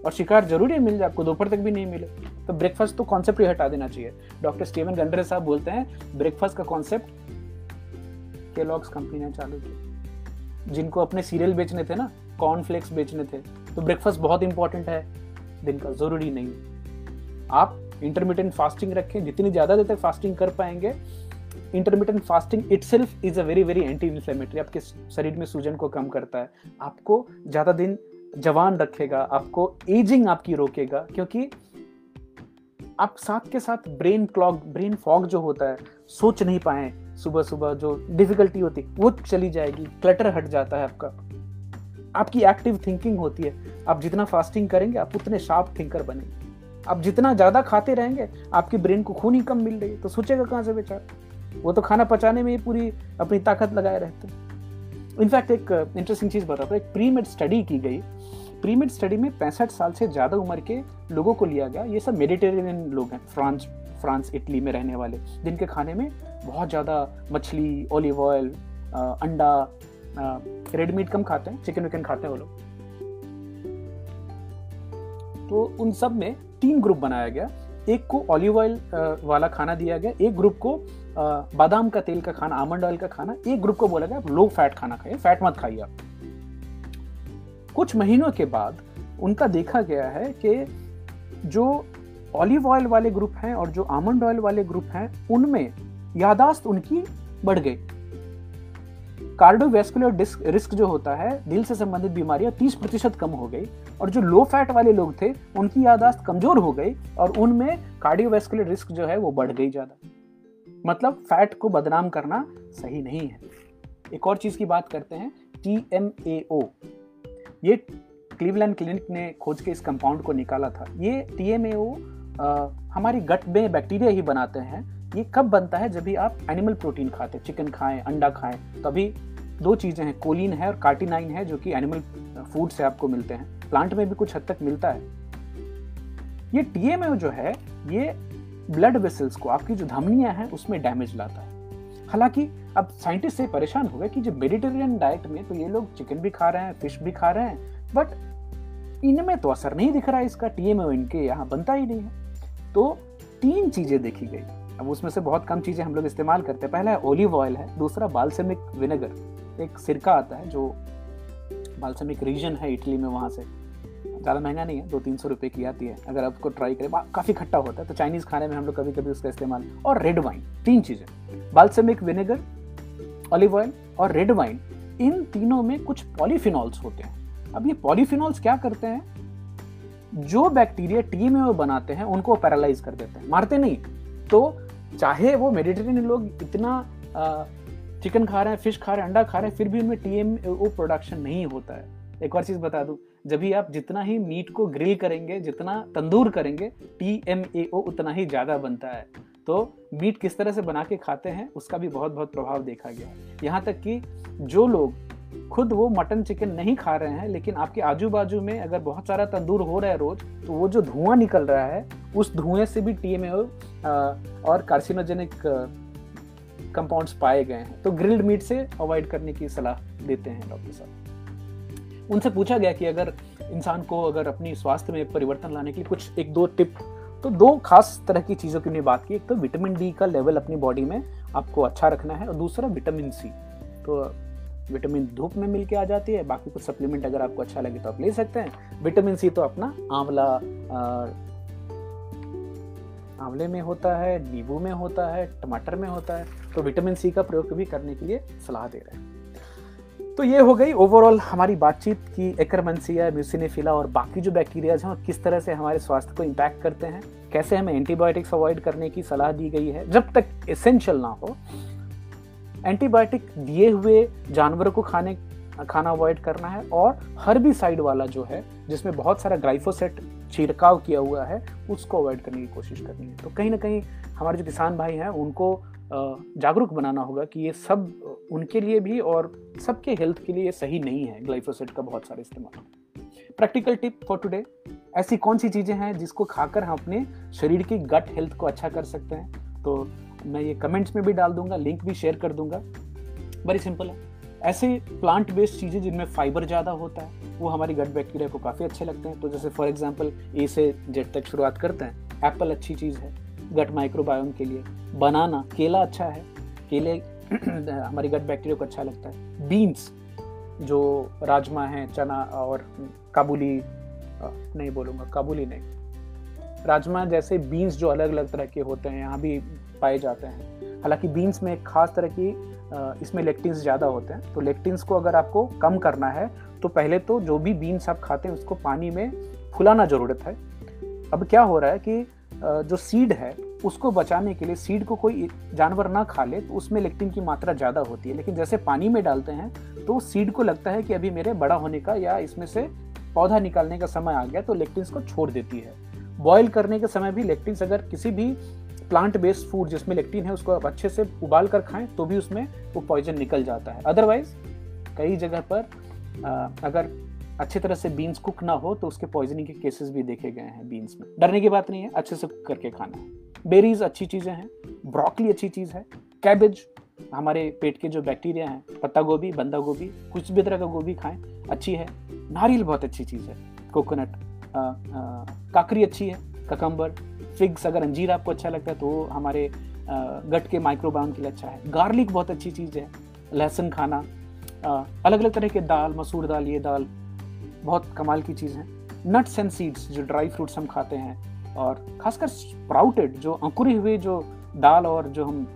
और शिकार ज़रूरी मिल जाए, आपको दोपहर तक भी नहीं मिले। तो ब्रेकफास्ट तो कॉन्सेप्ट ही हटा देना चाहिए। डॉक्टर स्टीवन गंडरे साहब बोलते हैं ब्रेकफास्ट का कॉन्सेप्ट केलॉग्स कंपनी ने चालू किया। जिनको अपने सीरियल बेचने थे ना कॉर्नफ्लेक्स बेचने थे तो ब्रेकफास्ट बहुत इंपॉर्टेंट है। दिन का ज़रूरी नहीं आप इंटरमीडियंट फास्टिंग रखें, जितनी ज़्यादा देर तक फास्टिंग कर पाएँगे intermittent fasting it is a very very anti inflammatory आपके शरीर में सूजन को कम करता है। आपको ज़्यादा दिन जवान रखेगा, आपको एजिंग आपकी रोकेगा, क्योंकि आप साथ के साथ ब्रेन क्लॉग ब्रेन फॉग जो होता है, सोच नहीं पाए। सुबह सुबह जो डिफिकल्टी होती, वो चली जाएगी क्लटर हट जाता है आपका। आपकी एक्टिव थिंकिंग होती है। आप जितना फास्टिंग करेंगे, आप उतने शार्प थिंकर बनेंगे। आप जितना ज़्यादा खाते रहेंगे, आपके ब्रेन को खून ही कम मिल रही है। तो सोचेगा कहाँ से बेचार? वो तो खाना पचाने में ही पूरी अपनी ताकत लगाए रहते हैं। इनफैक्ट एक इंटरेस्टिंग चीज़ बताता हूँ। एक प्रीमेड स्टडी की गई। प्रीमेड स्टडी में पैंसठ साल से ज़्यादा उम्र के लोगों को लिया गया। ये सब मेडिटेरेनियन लोग हैं, फ्रांस फ्रांस, इटली में रहने वाले, जिनके खाने में बहुत ज़्यादा मछली ऑलिव ऑयल अंडा रेड मीट कम खाते हैं चिकन विकन खाते हैं वो लोग। तो उन सब में तीन ग्रुप बनाया गया। एक को ऑलिव ऑयल वाला खाना दिया गया। एक ग्रुप को बादाम का तेल का खाना आमंड ऑयल का खाना। एक ग्रुप को बोला गया लो फैट खाना खाइए। फैट मत खाइए आप। कुछ महीनों के बाद उनका देखा गया है कि जो ऑलिव ऑयल वाले ग्रुप हैं और जो आमंड ऑयल वाले ग्रुप हैं, उनमें यादाश्त उनकी बढ़ गई। कार्डियोवैस्कुलर रिस्क जो होता है, दिल से संबंधित बीमारियाँ 30 प्रतिशत कम हो गई और जो लो फैट वाले लोग थे, उनकी यादाश्त कमज़ोर हो गई और उनमें कार्डियोवैस्कुलर रिस्क जो है वो बढ़ गई ज़्यादा। मतलब फैट को बदनाम करना सही नहीं है। एक और चीज़ की बात करते हैं, टी एम ए ओ। ये क्लीवलैंड क्लिनिक ने खोज के इस कंपाउंड को निकाला था। ये टी हमारी गट में बैक्टीरिया ही बनाते हैं। ये कब बनता है? जब भी आप एनिमल प्रोटीन खाते हैं चिकन खाएँ, अंडा खाएँ, तभी दो चीज़ें हैं कोलिन है और कार्टिनाइन है जो कि एनिमल फ़ूड से आपको मिलते हैं। प्लांट में भी कुछ हद तक मिलता है। ये टीएमए जो है, ये ब्लड वेसल्स को, आपकी जो धमनियाँ हैं, उसमें डैमेज लाता है। हालाँकि अब साइंटिस्ट से परेशान हो गए कि जो मेडिटेरियन डाइट में तो ये लोग चिकन भी खा रहे हैं, फ़िश भी खा रहे हैं, बट इनमें तो असर नहीं दिख रहा है इसका टीएमए इनके यहाँ बनता ही नहीं है। तो तीन चीज़ें देखी गई। अब उसमें से बहुत कम चीज़ें हम लोग इस्तेमाल करते हैं। पहला है ओलिव ऑयल है, दूसरा बालसेमिक विनेगर, एक सिरका आता है जो बालसेमिक रीजन है इटली में वहाँ से। ज़्यादा महँगा नहीं है, दो तीन सौ रुपये की आती है। अगर आपको ट्राई करें काफ़ी खट्टा होता है। तो चाइनीज़ खाने में हम लोग कभी कभी उसका इस्तेमाल, और रेड वाइन तीन चीज़ें। बाल्समिक विनेगर ऑलिव ऑयल और रेड वाइन इन तीनों में कुछ पॉलीफिनॉल्स होते हैं। अब ये पॉलीफिनॉल्स क्या करते हैं? जो बैक्टीरिया टी में वो बनाते हैं, उनको पैरालाइज कर देते हैं। मारते नहीं तो चाहे वो मेडिटेरियन लोग इतना चिकन खा रहे हैं फ़िश खा रहे हैं, अंडा खा रहे हैं, फिर भी उनमें टी प्रोडक्शन नहीं होता है। एक और चीज़ बता दूँ। जब भी आप जितना ही मीट को ग्रिल करेंगे, जितना तंदूर करेंगे टी एम ए ओ उतना ही ज़्यादा बनता है। तो मीट किस तरह से बना के खाते हैं, उसका भी बहुत बहुत प्रभाव देखा गया यहाँ तक कि जो लोग खुद वो मटन चिकन नहीं खा रहे हैं, लेकिन आपके आजू बाजू में अगर बहुत सारा तंदूर हो रहा है रोज तो वो जो धुआँ निकल रहा है, उस धुएँ से भी टी एम ए और कार्सिनोजेनिक कंपाउंड्स पाए गए हैं। तो ग्रिल्ड मीट से अवॉइड करने की सलाह देते हैं डॉक्टर साहब। उनसे पूछा गया कि अगर इंसान को अगर अपनी स्वास्थ्य में परिवर्तन लाने के लिए कुछ एक दो टिप तो दो खास तरह की चीज़ों की उन्हें बात की। एक तो विटामिन डी का लेवल अपनी बॉडी में आपको अच्छा रखना है और दूसरा विटामिन सी। तो विटामिन धूप में मिलके आ जाती है, बाकी कुछ सप्लीमेंट अगर आपको अच्छा लगे तो आप ले सकते हैं। विटामिन सी तो अपना आंवला आंवले में होता है, नींबू में होता है, टमाटर में होता है तो विटामिन सी का प्रयोग भी करने के लिए सलाह दे रहे हैं। तो ये हो गई ओवरऑल हमारी बातचीत की एकरमंसिया म्यूसिनेफिला और बाकी जो बैक्टीरियाज हैं और किस तरह से हमारे स्वास्थ्य को इम्पैक्ट करते हैं, कैसे हमें एंटीबायोटिक्स अवॉइड करने की सलाह दी गई है, जब तक एसेंशियल ना हो एंटीबायोटिक दिए हुए जानवरों को खाने, खाना अवॉइड करना है और हर्बिसाइड वाला जो है, जिसमें बहुत सारा ग्राइफोसेट छिड़काव किया हुआ है, उसको अवॉइड करने की कोशिश करनी है। तो कहीं ना कहीं हमारे जो किसान भाई हैं, उनको जागरूक बनाना होगा कि ये सब उनके लिए भी और सबके हेल्थ के लिए ये सही नहीं है ग्लाइफोसेट का बहुत सारा इस्तेमाल। प्रैक्टिकल टिप फॉर टुडे ऐसी कौन सी चीज़ें हैं जिसको खाकर हम अपने शरीर की गट हेल्थ को अच्छा कर सकते हैं? तो मैं ये कमेंट्स में भी डाल दूँगा लिंक भी शेयर कर दूँगा। बड़ी सिंपल है। ऐसे प्लांट बेस्ड चीज़ें जिनमें फाइबर ज़्यादा होता है, वो हमारी गट बैक्टीरिया को काफ़ी अच्छे लगते हैं। तो जैसे फॉर एग्ज़ाम्पल ए से जेड तक शुरुआत करते हैं एप्पल अच्छी चीज़ है। गट माइक्रोबायोम के लिए। बनाना केला अच्छा है। केले, हमारी गट बैक्टीरिया को अच्छा लगता है। बीन्स जो राजमा है, चना और काबुली नहीं बोलूँगा, काबुली नहीं। राजमा जैसे बीन्स जो अलग अलग तरह के होते हैं, यहाँ भी पाए जाते हैं। हालाँकि बीन्स में एक खास तरह की इसमें लेक्टिन्स ज़्यादा होते हैं। तो लेक्टिन्स को अगर आपको कम करना है तो पहले तो जो भी बीन्स आप खाते हैं, उसको पानी में फुलाना ज़रूरत है। अब क्या हो रहा है कि जो सीड है, उसको बचाने के लिए सीड को कोई जानवर ना खा ले तो उसमें लेक्टिन की मात्रा ज़्यादा होती है। लेकिन जैसे पानी में डालते हैं तो सीड को लगता है कि अभी मेरे बड़ा होने का या इसमें से पौधा निकालने का समय आ गया तो लेक्टिन्स को छोड़ देती है। बॉयल करने के समय भी लेक्टिन्स अगर किसी भी प्लांट बेस्ड फ़ूड जिसमें लेक्टिन है, उसको आप अच्छे से उबाल कर खाएँ तो भी उसमें वो पॉइजन निकल जाता है। अदरवाइज़ कई जगह पर अगर अच्छे तरह से बीन्स कुक ना हो तो उसके पॉइजनिंग के केसेस भी देखे गए हैं बीन्स में। डरने की बात नहीं है, अच्छे से कुक करके खाना है। बेरीज अच्छी चीज़ें हैं ब्रोकली अच्छी चीज़ है कैबेज हमारे पेट के जो बैक्टीरिया हैं, पत्ता गोभी, बंदा गोभी, कुछ भी तरह का गोभी खाएँ, अच्छी है। नारियल बहुत अच्छी चीज़ है कोकोनट काकरी अच्छी है ककम्बर फिग्स अगर अंजीर आपको अच्छा लगता है तो हमारे गट के माइक्रोबायोम के लिए अच्छा है। गार्लिक बहुत अच्छी चीज़ है, लहसुन खाना अलग अलग तरह के दाल, मसूर दाल, ये दाल बहुत कमाल की चीज़ है। नट्स एंड सीड्स जो ड्राई फ्रूट्स हम खाते हैं और खासकर स्प्राउटेड जो अंकुरे हुए जो दाल और जो हम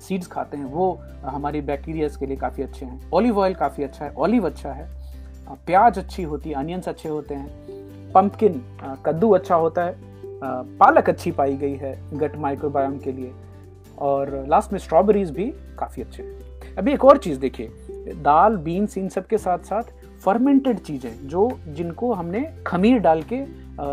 सीड्स खाते हैं, वो हमारी बैक्टीरियाज के लिए काफ़ी अच्छे हैं। ऑलिव ऑयल काफ़ी अच्छा है ऑलिव अच्छा है। प्याज अच्छी होती है अनियंस अच्छे होते हैं। पंपकिन कद्दू अच्छा होता है। पालक अच्छी पाई गई है गट माइक्रोबायोम के लिए। और लास्ट में स्ट्रॉबेरीज भी काफ़ी अच्छे हैं। अभी एक और चीज़ देखिए। दाल बीन्स इन सब के साथ साथ फर्मेंटेड चीज़ें जो जिनको हमने खमीर डाल के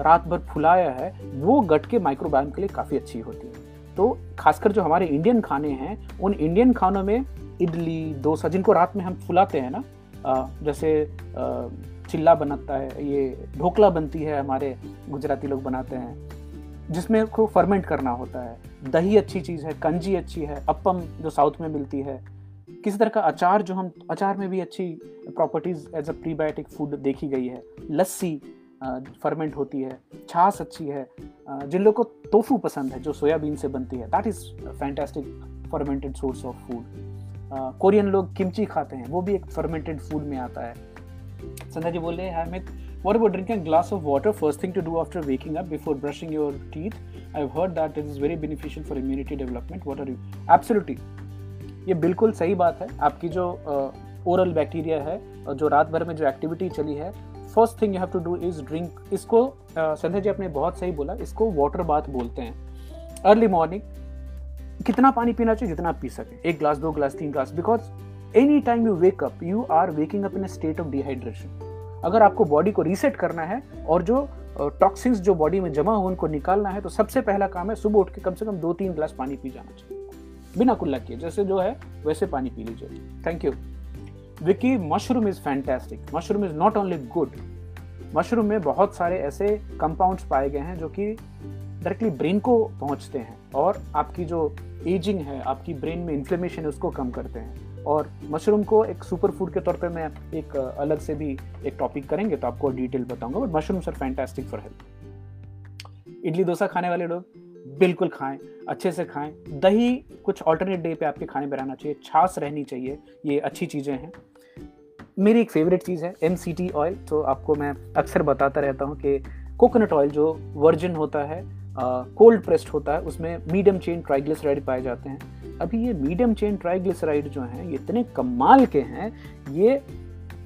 रात भर फुलाया है, वो गट के माइक्रोबायोम के लिए काफ़ी अच्छी होती है। तो खासकर जो हमारे इंडियन खाने हैं, उन इंडियन खानों में इडली, डोसा जिनको रात में हम फुलाते हैं ना जैसे चिल्ला बनाता है, ये ढोकला बनती है हमारे गुजराती लोग बनाते हैं, जिसमें को फर्मेंट करना होता है। दही अच्छी चीज़ है, कंजी अच्छी है, अपम जो साउथ में मिलती है किसी तरह का अचार जो हम, अचार में भी अच्छी properties as a prebiotic food देखी गई है। लस्सी फर्मेंट होती है, छाछ अच्छी है जिन लोगों को तोफू पसंद है, जो सोयाबीन से बनती है that is fantastic fermented source of food Korean लोग किमची खाते हैं, वो भी एक फर्मेंटेड फ़ूड में आता है। संध्या जी बोले हैमित वॉट वो drink and glass of water first thing to do after waking up before brushing your teeth I heard that is very beneficial for immunity development what are you absolutely ये बिल्कुल सही बात है। आपकी जो ओरल बैक्टीरिया है जो रात भर में जो एक्टिविटी चली है first thing you have to do is drink इसको संध्या जी आपने बहुत सही बोला, इसको वाटर बाथ बोलते हैं। अर्ली मॉर्निंग कितना पानी पीना चाहिए जितना आप पी सके। एक ग्लास दो ग्लास तीन glass because any time you wake up you are waking up in a state of dehydration अगर आपको बॉडी को रीसेट करना है और जो टॉक्सिन्स जो बॉडी में जमा हो उनको निकालना है तो सबसे पहला काम है सुबह उठ के कम से कम दो तीन ग्लास पानी पी जाना चाहिए। बिना कुल्ला किए, जैसे जो है, वैसे पानी पी लीजिए। Thank you Vicky mushroom is fantastic mushroom is not only good mushroom में बहुत सारे ऐसे कंपाउंड्स पाए गए हैं जो कि डायरेक्टली ब्रेन को पहुँचते हैं और आपकी जो एजिंग है, आपकी ब्रेन में इन्फ्लेमेशन है, उसको कम करते हैं। और मशरूम को एक सुपर फ़ूड के तौर पे मैं एक, अलग से भी एक टॉपिक करेंगे तो आपको डिटेल बताऊँगा but mushroom sir fantastic for health idli, dosa खाने वाले लोग? बिल्कुल खाएँ, अच्छे से खाएँ। दही कुछ ऑल्टरनेट डे पे आपके खाने में रहना चाहिए, छाछ रहनी चाहिए, ये अच्छी चीज़ें हैं। मेरी एक फेवरेट चीज़ है एमसीटी ऑयल तो आपको मैं अक्सर बताता रहता हूँ कि कोकोनट ऑयल जो वर्जिन होता है कोल्ड प्रेस्ड होता है, उसमें मीडियम चेन ट्राइग्लिसराइड पाए जाते हैं। अभी ये मीडियम चेन ट्राइग्लिसराइड जो हैं, ये इतने कमाल के हैं, ये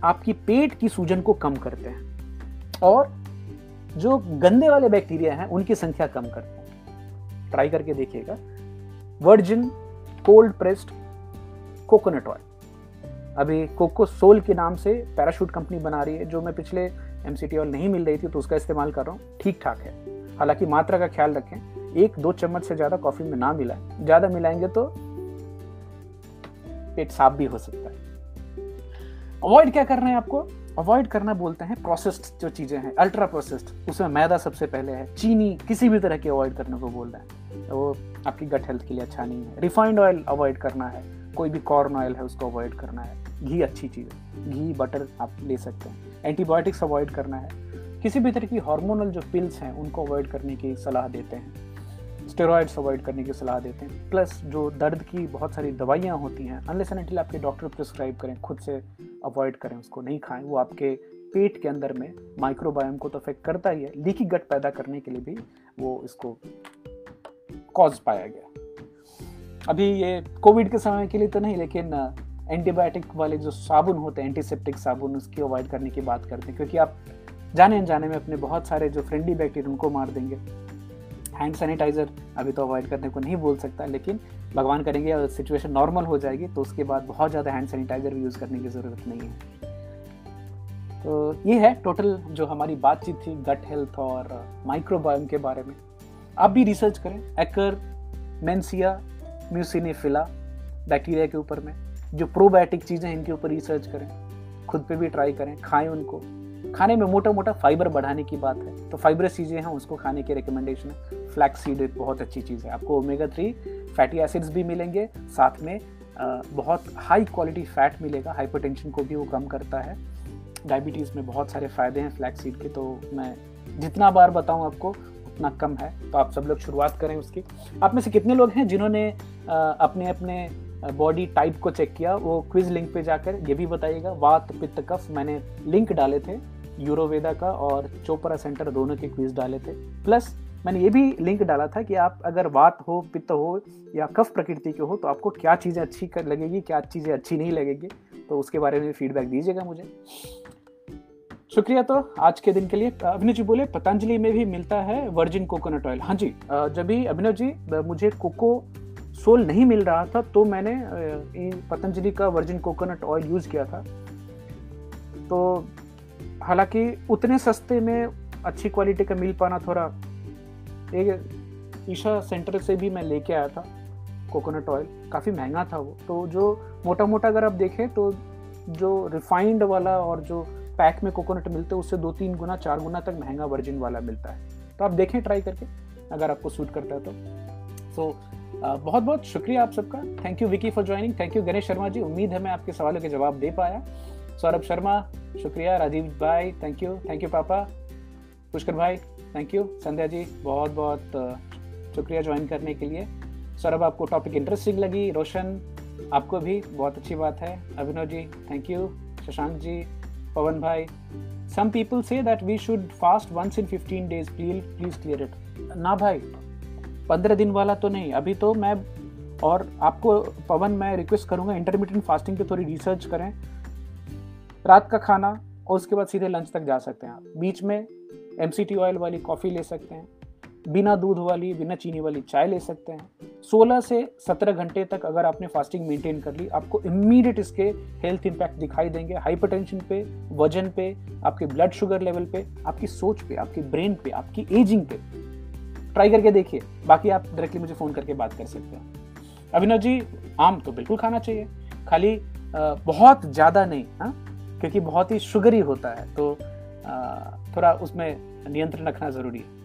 आपकी पेट की सूजन को कम करते हैं। और जो गंदे वाले बैक्टीरिया हैं, उनकी संख्या कम करते हैं। ट्राई करके देखिएगा। Virgin cold pressed coconut oil अभी कोको सोल के नाम से पैराशूट कंपनी बना रही है, जो मैं पिछले एमसीटी ऑयल नहीं मिल रही थी तो उसका इस्तेमाल कर रहा हूँ। ठीक ठाक है। हालाँकि मात्रा का ख्याल रखें, एक दो चम्मच से ज़्यादा कॉफ़ी में ना मिलाएँ। ज़्यादा मिलाएँगे तो पेट साफ़ भी हो सकता है। अवॉइड क्या करना है आपको? अवॉइड करना बोलते हैं प्रोसेस्ड जो चीज़ें हैं अल्ट्रा प्रोसेस्ड उसमें मैदा सबसे पहले है, चीनी, किसी भी तरह की अवॉइड करने को बोल रहे हैं। वो आपकी गट हेल्थ के लिए अच्छा नहीं है। रिफाइंड ऑयल अवॉइड करना है। कोई भी कॉर्न ऑयल है, उसको अवॉइड करना है। घी अच्छी चीज़ है। घी बटर आप ले सकते हैं। एंटीबायोटिक्स अवॉइड करना है। किसी भी तरह की हार्मोनल जो पिल्स हैं, उनको अवॉइड करने की सलाह देते हैं। स्टेरॉयड्स अवॉइड करने की सलाह देते हैं। प्लस जो दर्द की बहुत सारी दवाइयाँ होती हैं अनलेस एंड आपके डॉक्टर प्रिस्क्राइब करें, खुद से अवॉइड करें, उसको नहीं खाएँ। वो आपके पेट के अंदर में माइक्रोबायोम को तो अफेक्ट करता ही है। लीकी गट पैदा करने के लिए भी वो इसको कॉज पाया गया। अभी ये कोविड के समय के लिए तो नहीं, लेकिन एंटीबायोटिक वाले जो साबुन होते हैं एंटीसेप्टिक साबुन, उसकी अवॉइड करने की बात करते हैं, क्योंकि आप जाने अनजाने में अपने बहुत सारे जो फ्रेंडली बैक्टीरिया उनको मार देंगे। हैंड सैनिटाइज़र अभी तो अवॉइड करने को नहीं बोल सकता, लेकिन भगवान करेंगे, अगर सिचुएशन नॉर्मल हो जाएगी तो उसके बाद बहुत ज़्यादा हैंड सैनिटाइज़र भी यूज़ करने की ज़रूरत नहीं है। तो ये है टोटल जो हमारी बातचीत थी गट हेल्थ और माइक्रोबायोम के बारे में। आप भी रिसर्च करें। एकर मेंसिया म्यूसिनेफिला बैक्टीरिया के ऊपर में। जो प्रोबायोटिक चीज़ें हैं, इनके ऊपर रिसर्च करें। खुद पे भी ट्राई करें, खाएँ उनको। खाने में मोटा मोटा फाइबर बढ़ाने की बात है। तो फाइबरस चीज़ें हैं, उसको खाने की रिकमेंडेशन है। फ्लैक्स सीड एक बहुत अच्छी चीज़ है। आपको ओमेगा थ्री फैटी एसिड्स भी मिलेंगे। साथ में बहुत हाई क्वालिटी फैट मिलेगा। हाइपरटेंशन को भी वो कम करता है। डायबिटीज़ में बहुत सारे फ़ायदे हैं फ्लैक्स सीड के तो मैं जितना बार बताऊँ आपको उतना कम है तो आप सब लोग शुरुआत करें उसकी। आप में से कितने लोग हैं जिन्होंने अपने अपने बॉडी टाइप को चेक किया? वो क्विज लिंक पे जाकर ये भी बताइएगा। वात पित्त कफ, मैंने लिंक डाले थे यूरोवेदा का और चोपरा सेंटर दोनों के क्विज डाले थे। प्लस मैंने ये भी लिंक डाला था कि आप अगर वात हो, पित्त हो या कफ प्रकृति के हो तो आपको क्या चीज़ें अच्छी लगेगी, क्या चीज़ें अच्छी नहीं लगेगी तो उसके बारे में फीडबैक दीजिएगा मुझे। शुक्रिया तो आज के दिन के लिए। अभिनव जी बोले, पतंजलि में भी मिलता है वर्जिन कोकोनट ऑयल हाँ जी जब भी अभिनव जी मुझे कोको सोल नहीं मिल रहा था तो मैंने पतंजलि का वर्जिन कोकोनट ऑयल यूज़ किया था। तो हालाँकि उतने सस्ते में अच्छी क्वालिटी का मिल पाना थोड़ा एक ईशा सेंटर से भी मैं लेके आया था कोकोनट ऑयल काफ़ी महँगा था वो। तो जो मोटा मोटा अगर आप देखें तो जो रिफाइंड वाला और जो पैक में कोकोनट मिलते हैं उससे दो तीन गुना चार गुना तक महँगा वर्जिन वाला मिलता है। तो आप देखें ट्राई करके अगर आपको सूट करता है तो। सो so, बहुत बहुत शुक्रिया आप सबका। Thank you Vicky for joining thank you Ganesh Sharma ji. उम्मीद है मैं आपके सवालों के जवाब दे पाया। सौरभ शर्मा शुक्रिया। राजीव भाई थैंक यू थैंक यू पापा। पुष्कर भाई थैंक यू संध्या जी बहुत बहुत शुक्रिया ज्वाइन करने के लिए। सौरभ आपको टॉपिक इंटरेस्टिंग लगी। रोशन आपको भी बहुत अच्छी बात है। अभिनव जी थैंक यू शशांक जी पवन भाई सम पीपल से that we should fast once in 15 days please please clear it ना भाई पंद्रह दिन वाला तो नहीं। अभी तो मैं और आपको पवन मैं रिक्वेस्ट करूँगा इंटरमीडियंट फास्टिंग पे थोड़ी रिसर्च करें। रात का खाना और उसके बाद सीधे लंच तक जा सकते हैं आप। बीच में एमसीटी ऑयल वाली कॉफ़ी ले सकते हैं। बिना दूध वाली, बिना चीनी वाली चाय ले सकते हैं। 16 से 17 घंटे तक अगर आपने फास्टिंग मेंटेन कर ली, आपको इमीडिएट इसके हेल्थ इंपैक्ट दिखाई देंगे। हाइपरटेंशन पे, वज़न पे, आपके ब्लड शुगर लेवल पे, आपकी सोच पे, आपकी ब्रेन पे, आपकी एजिंग पे। ट्राई करके देखिए, बाकी आप डायरेक्टली मुझे फ़ोन करके बात कर सकते हैं। अभिनव जी, आम तो बिल्कुल खाना चाहिए। खाली बहुत ज़्यादा नहीं हाँ? क्योंकि बहुत ही शुगरी होता है तो थोड़ा उसमें नियंत्रण रखना ज़रूरी है।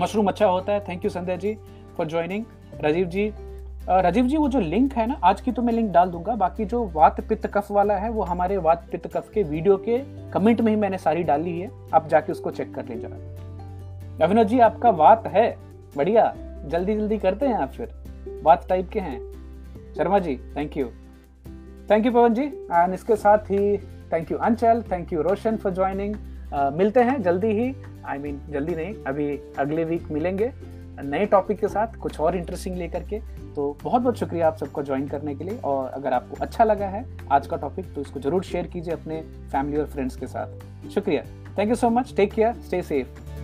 मशरूम अच्छा होता है। Thank you Sandhya ji for joining Rajiv ji Rajiv ji, वो जो लिंक है ना, आज की तो मैं लिंक डाल दूँगा। बाकी जो वात पित्त कफ वाला है, वो हमारे वात पित्त कफ के वीडियो के कमेंट में ही मैंने सारी डाली है। आप जाके उसको चेक कर ले जरा। अभिनव जी, आपका वात है। बढ़िया। जल्दी जल्दी करते हैं आप फिर। वात टाइप के हैं। Sharma ji thank you thank you Pawan ji and इसके साथ ही thank you Anchal thank you Roshan for joining मिलते हैं जल्दी ही। आई मीन जल्दी नहीं, अभी अगले वीक मिलेंगे नए टॉपिक के साथ, कुछ और इंटरेस्टिंग लेकर के। तो बहुत बहुत शुक्रिया आप सबको ज्वाइन करने के लिए और अगर आपको अच्छा लगा है आज का टॉपिक तो इसको ज़रूर शेयर कीजिए अपने फैमिली और फ्रेंड्स के साथ। शुक्रिया। Thank you so much take care stay safe